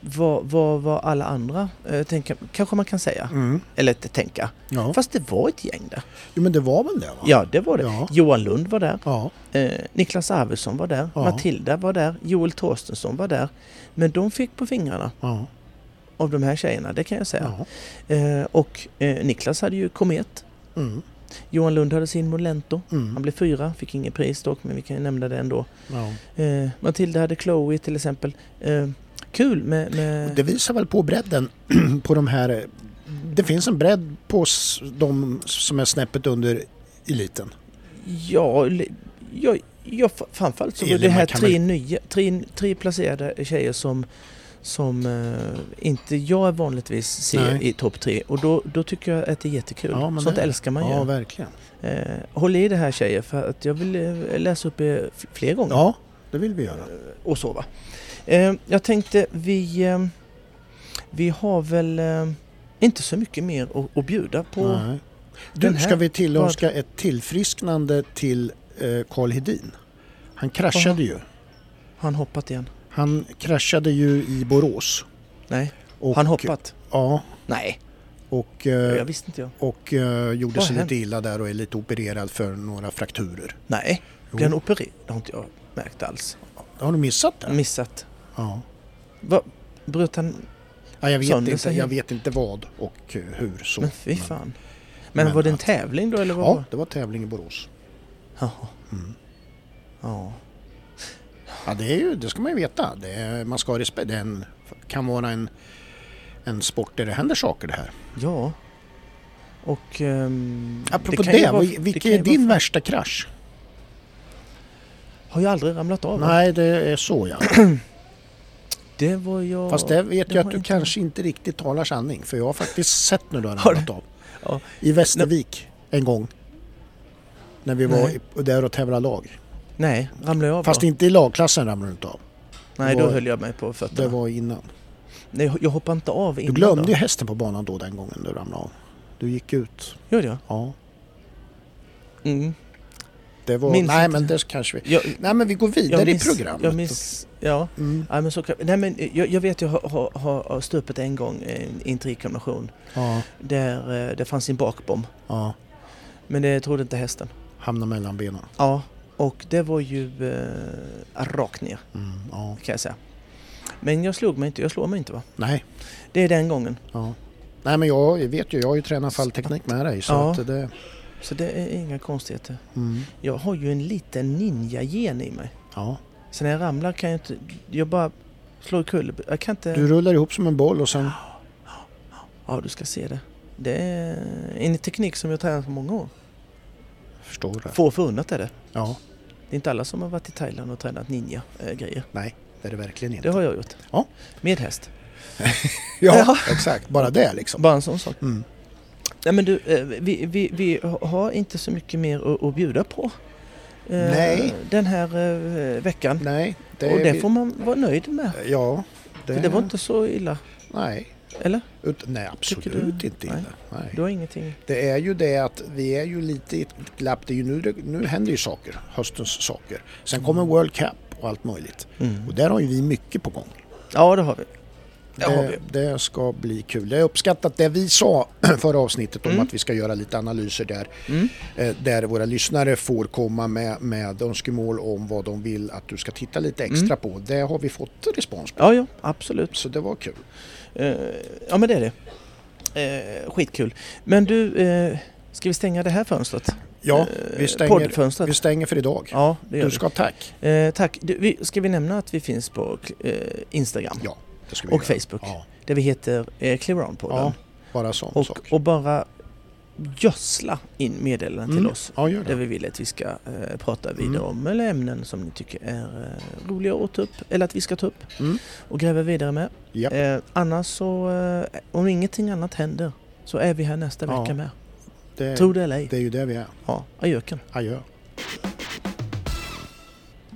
vad, var alla andra? Eh, tänka, kanske man kan säga, Mm. eller inte tänka. Ja. Fast det var ett gäng där. Jo, men det var väl det va? Ja, det var det. Ja. Johan Lund var där, Ja. eh, Niklas Arvidsson var där, Ja. Matilda var där, Joel Torstensson var där. Men de fick på fingrarna Ja. Av de här tjejerna, det kan jag säga. Eh, och eh, Niklas hade ju Komet. Mm. Johan Lund hade sin Molento. Han Mm. blev fyra, fick inget pris dock, men vi kan ju nämna det ändå. Ja. Eh, Matilda hade Chloe till exempel. Eh, kul med... med... Det visar väl på bredden *clears throat* på de här. Det finns en bredd på de som är snäppet under eliten. Ja, ja, ja framförallt så var det här tre, väl- nya, tre, tre placerade tjejer som, som eh, inte jag vanligtvis ser Nej. i topp tre. Och då, då tycker jag att det är jättekul. Ja, Sånt det- älskar man Ja, ju. verkligen. Eh, håll i det här tjejer för att jag vill eh, läsa upp er fler gånger. Ja, det vill vi göra. och sova. Eh, jag tänkte vi, eh, vi har väl eh, inte så mycket mer att, att bjuda på. Nej. Du, ska vi tillönska ett tillfrisknande till eh, Carl Hedin? Han kraschade ju. Han hoppat igen. Han kraschade ju i Borås. Nej, Och, han hoppat. Ja, Nej, och, jag eh, visste inte jag. och eh, gjorde sig lite illa där och är lite opererad för några frakturer. Nej, blev han opererad? Det har inte jag märkt alls. Har du missat det? Missat. Ja. Va? Bröt han? Ja, jag, vet Sönder inte, sig jag vet inte vad och eh, hur. Så. Men fy fan. Men, men var det en tävling då eller vad? Ja, det var tävling i Borås. Jaha. Mm. Ja. Ja, det, är ju, det ska man ju veta. Det är, man ska ha respekt. Det en, kan vara en, en sport där det händer saker det här. Ja. Och... Um, Apropå det, ju vara- vil- vilken är din vara- värsta krasch? Har ju aldrig ramlat av? Nej, det är så ja. *clears throat* Det var jag... Fast det vet det jag att du inte- kanske inte riktigt talar sanning. För jag har faktiskt sett när du har ramlat av. Ja. I Västervik en gång. När vi var Nej. där och tävlade lag. Nej, ramlade jag av Fast då? inte i lagklassen ramlade du inte av. Nej, det då var- höll jag mig på fötterna. Det var innan. Nej, jag hoppade inte av Du innan glömde då. ju hästen på banan då den gången du ramlade av. Du gick ut. Gjorde jag? Ja. Mm. Det var, Minns nej inte. men det kanske vi... Jag, Nej men vi går vidare miss, i programmet. Jag miss, ja. Mm. Ja, men så, kan- nej, men jag, jag vet, jag har, har, har stupit en gång i en- trikombination Ja, där eh, det fanns en bakbom. ja. Men det trodde inte hästen. Hamna mellan benen. Ja, och det var ju eh, rakt ner Mm, ja. kan jag säga. Men jag slog mig inte, jag slår mig inte va? Nej. Det är den gången. Ja. Nej men jag vet ju, jag har ju tränat fallteknik med dig så Ja. det... Så det är inga konstigheter. Mm, Jag har ju en liten ninja-gen i mig. ja. Så när jag ramlar kan jag inte... Jag bara slår kul. Jag kan inte... Du rullar ihop som en boll och sen... Ja, du ska se det. Det är en teknik som jag tränat på många år. Förstår det. Få förunnat är det. Ja, Det är inte alla som har varit i Thailand och tränat ninja-grejer. nej det är det verkligen inte. Det har jag gjort. Ja. Med häst. *laughs* Ja, Ja. exakt. Bara det liksom. Bara en sån sak. Mm. Nej men du, eh, vi, vi, vi har inte så mycket mer att, att bjuda på. eh, Nej. Den här eh, veckan. Nej, det, och det vi- får man vara nöjd med. Ja. Det, För det var inte så illa. Nej, Eller? ut, nej absolut du? inte. Nej. Nej. Du har ingenting? Det är ju det att vi är ju lite i ett glapp. Det är ju nu, det, nu händer ju saker, höstens saker. Sen kommer Mm. World Cup och allt möjligt. Och där har ju vi mycket på gång. Ja, det har vi. Det har Det, vi. det ska bli kul. Jag har uppskattat det vi sa *clears throat* förra avsnittet om Mm. att vi ska göra lite analyser där. Mm. eh, Där våra lyssnare får komma med, med önskemål om vad de vill att du ska titta lite extra Mm. på. Det har vi fått respons på. Ja, ja, absolut. Så det var kul. Eh, ja, men det är det. Eh, skitkul. Men du, eh, ska vi stänga det här fönstret? Ja, Eh, vi stänger, vi stänger för idag. Ja, Du ska ha tack. Eh, tack. Du, vi, ska vi nämna att vi finns på eh, Instagram Ja, det ska vi och göra. Facebook? Ja, Där vi heter eh, Clearound-podden. ja bara sån och, sak. och bara gödsla in meddelanden till Mm. oss. Ja, Där vi vill att vi ska eh, prata vidare Mm. om eller ämnen som ni tycker är eh, roliga att ta upp eller att vi ska ta upp Mm. och gräva vidare med. Ja. Eh, annars så, eh, om ingenting annat händer så är vi här nästa Ja. vecka med. Det, Tro det eller ej. det är ju det vi är. Ja, adjöken. Adjö.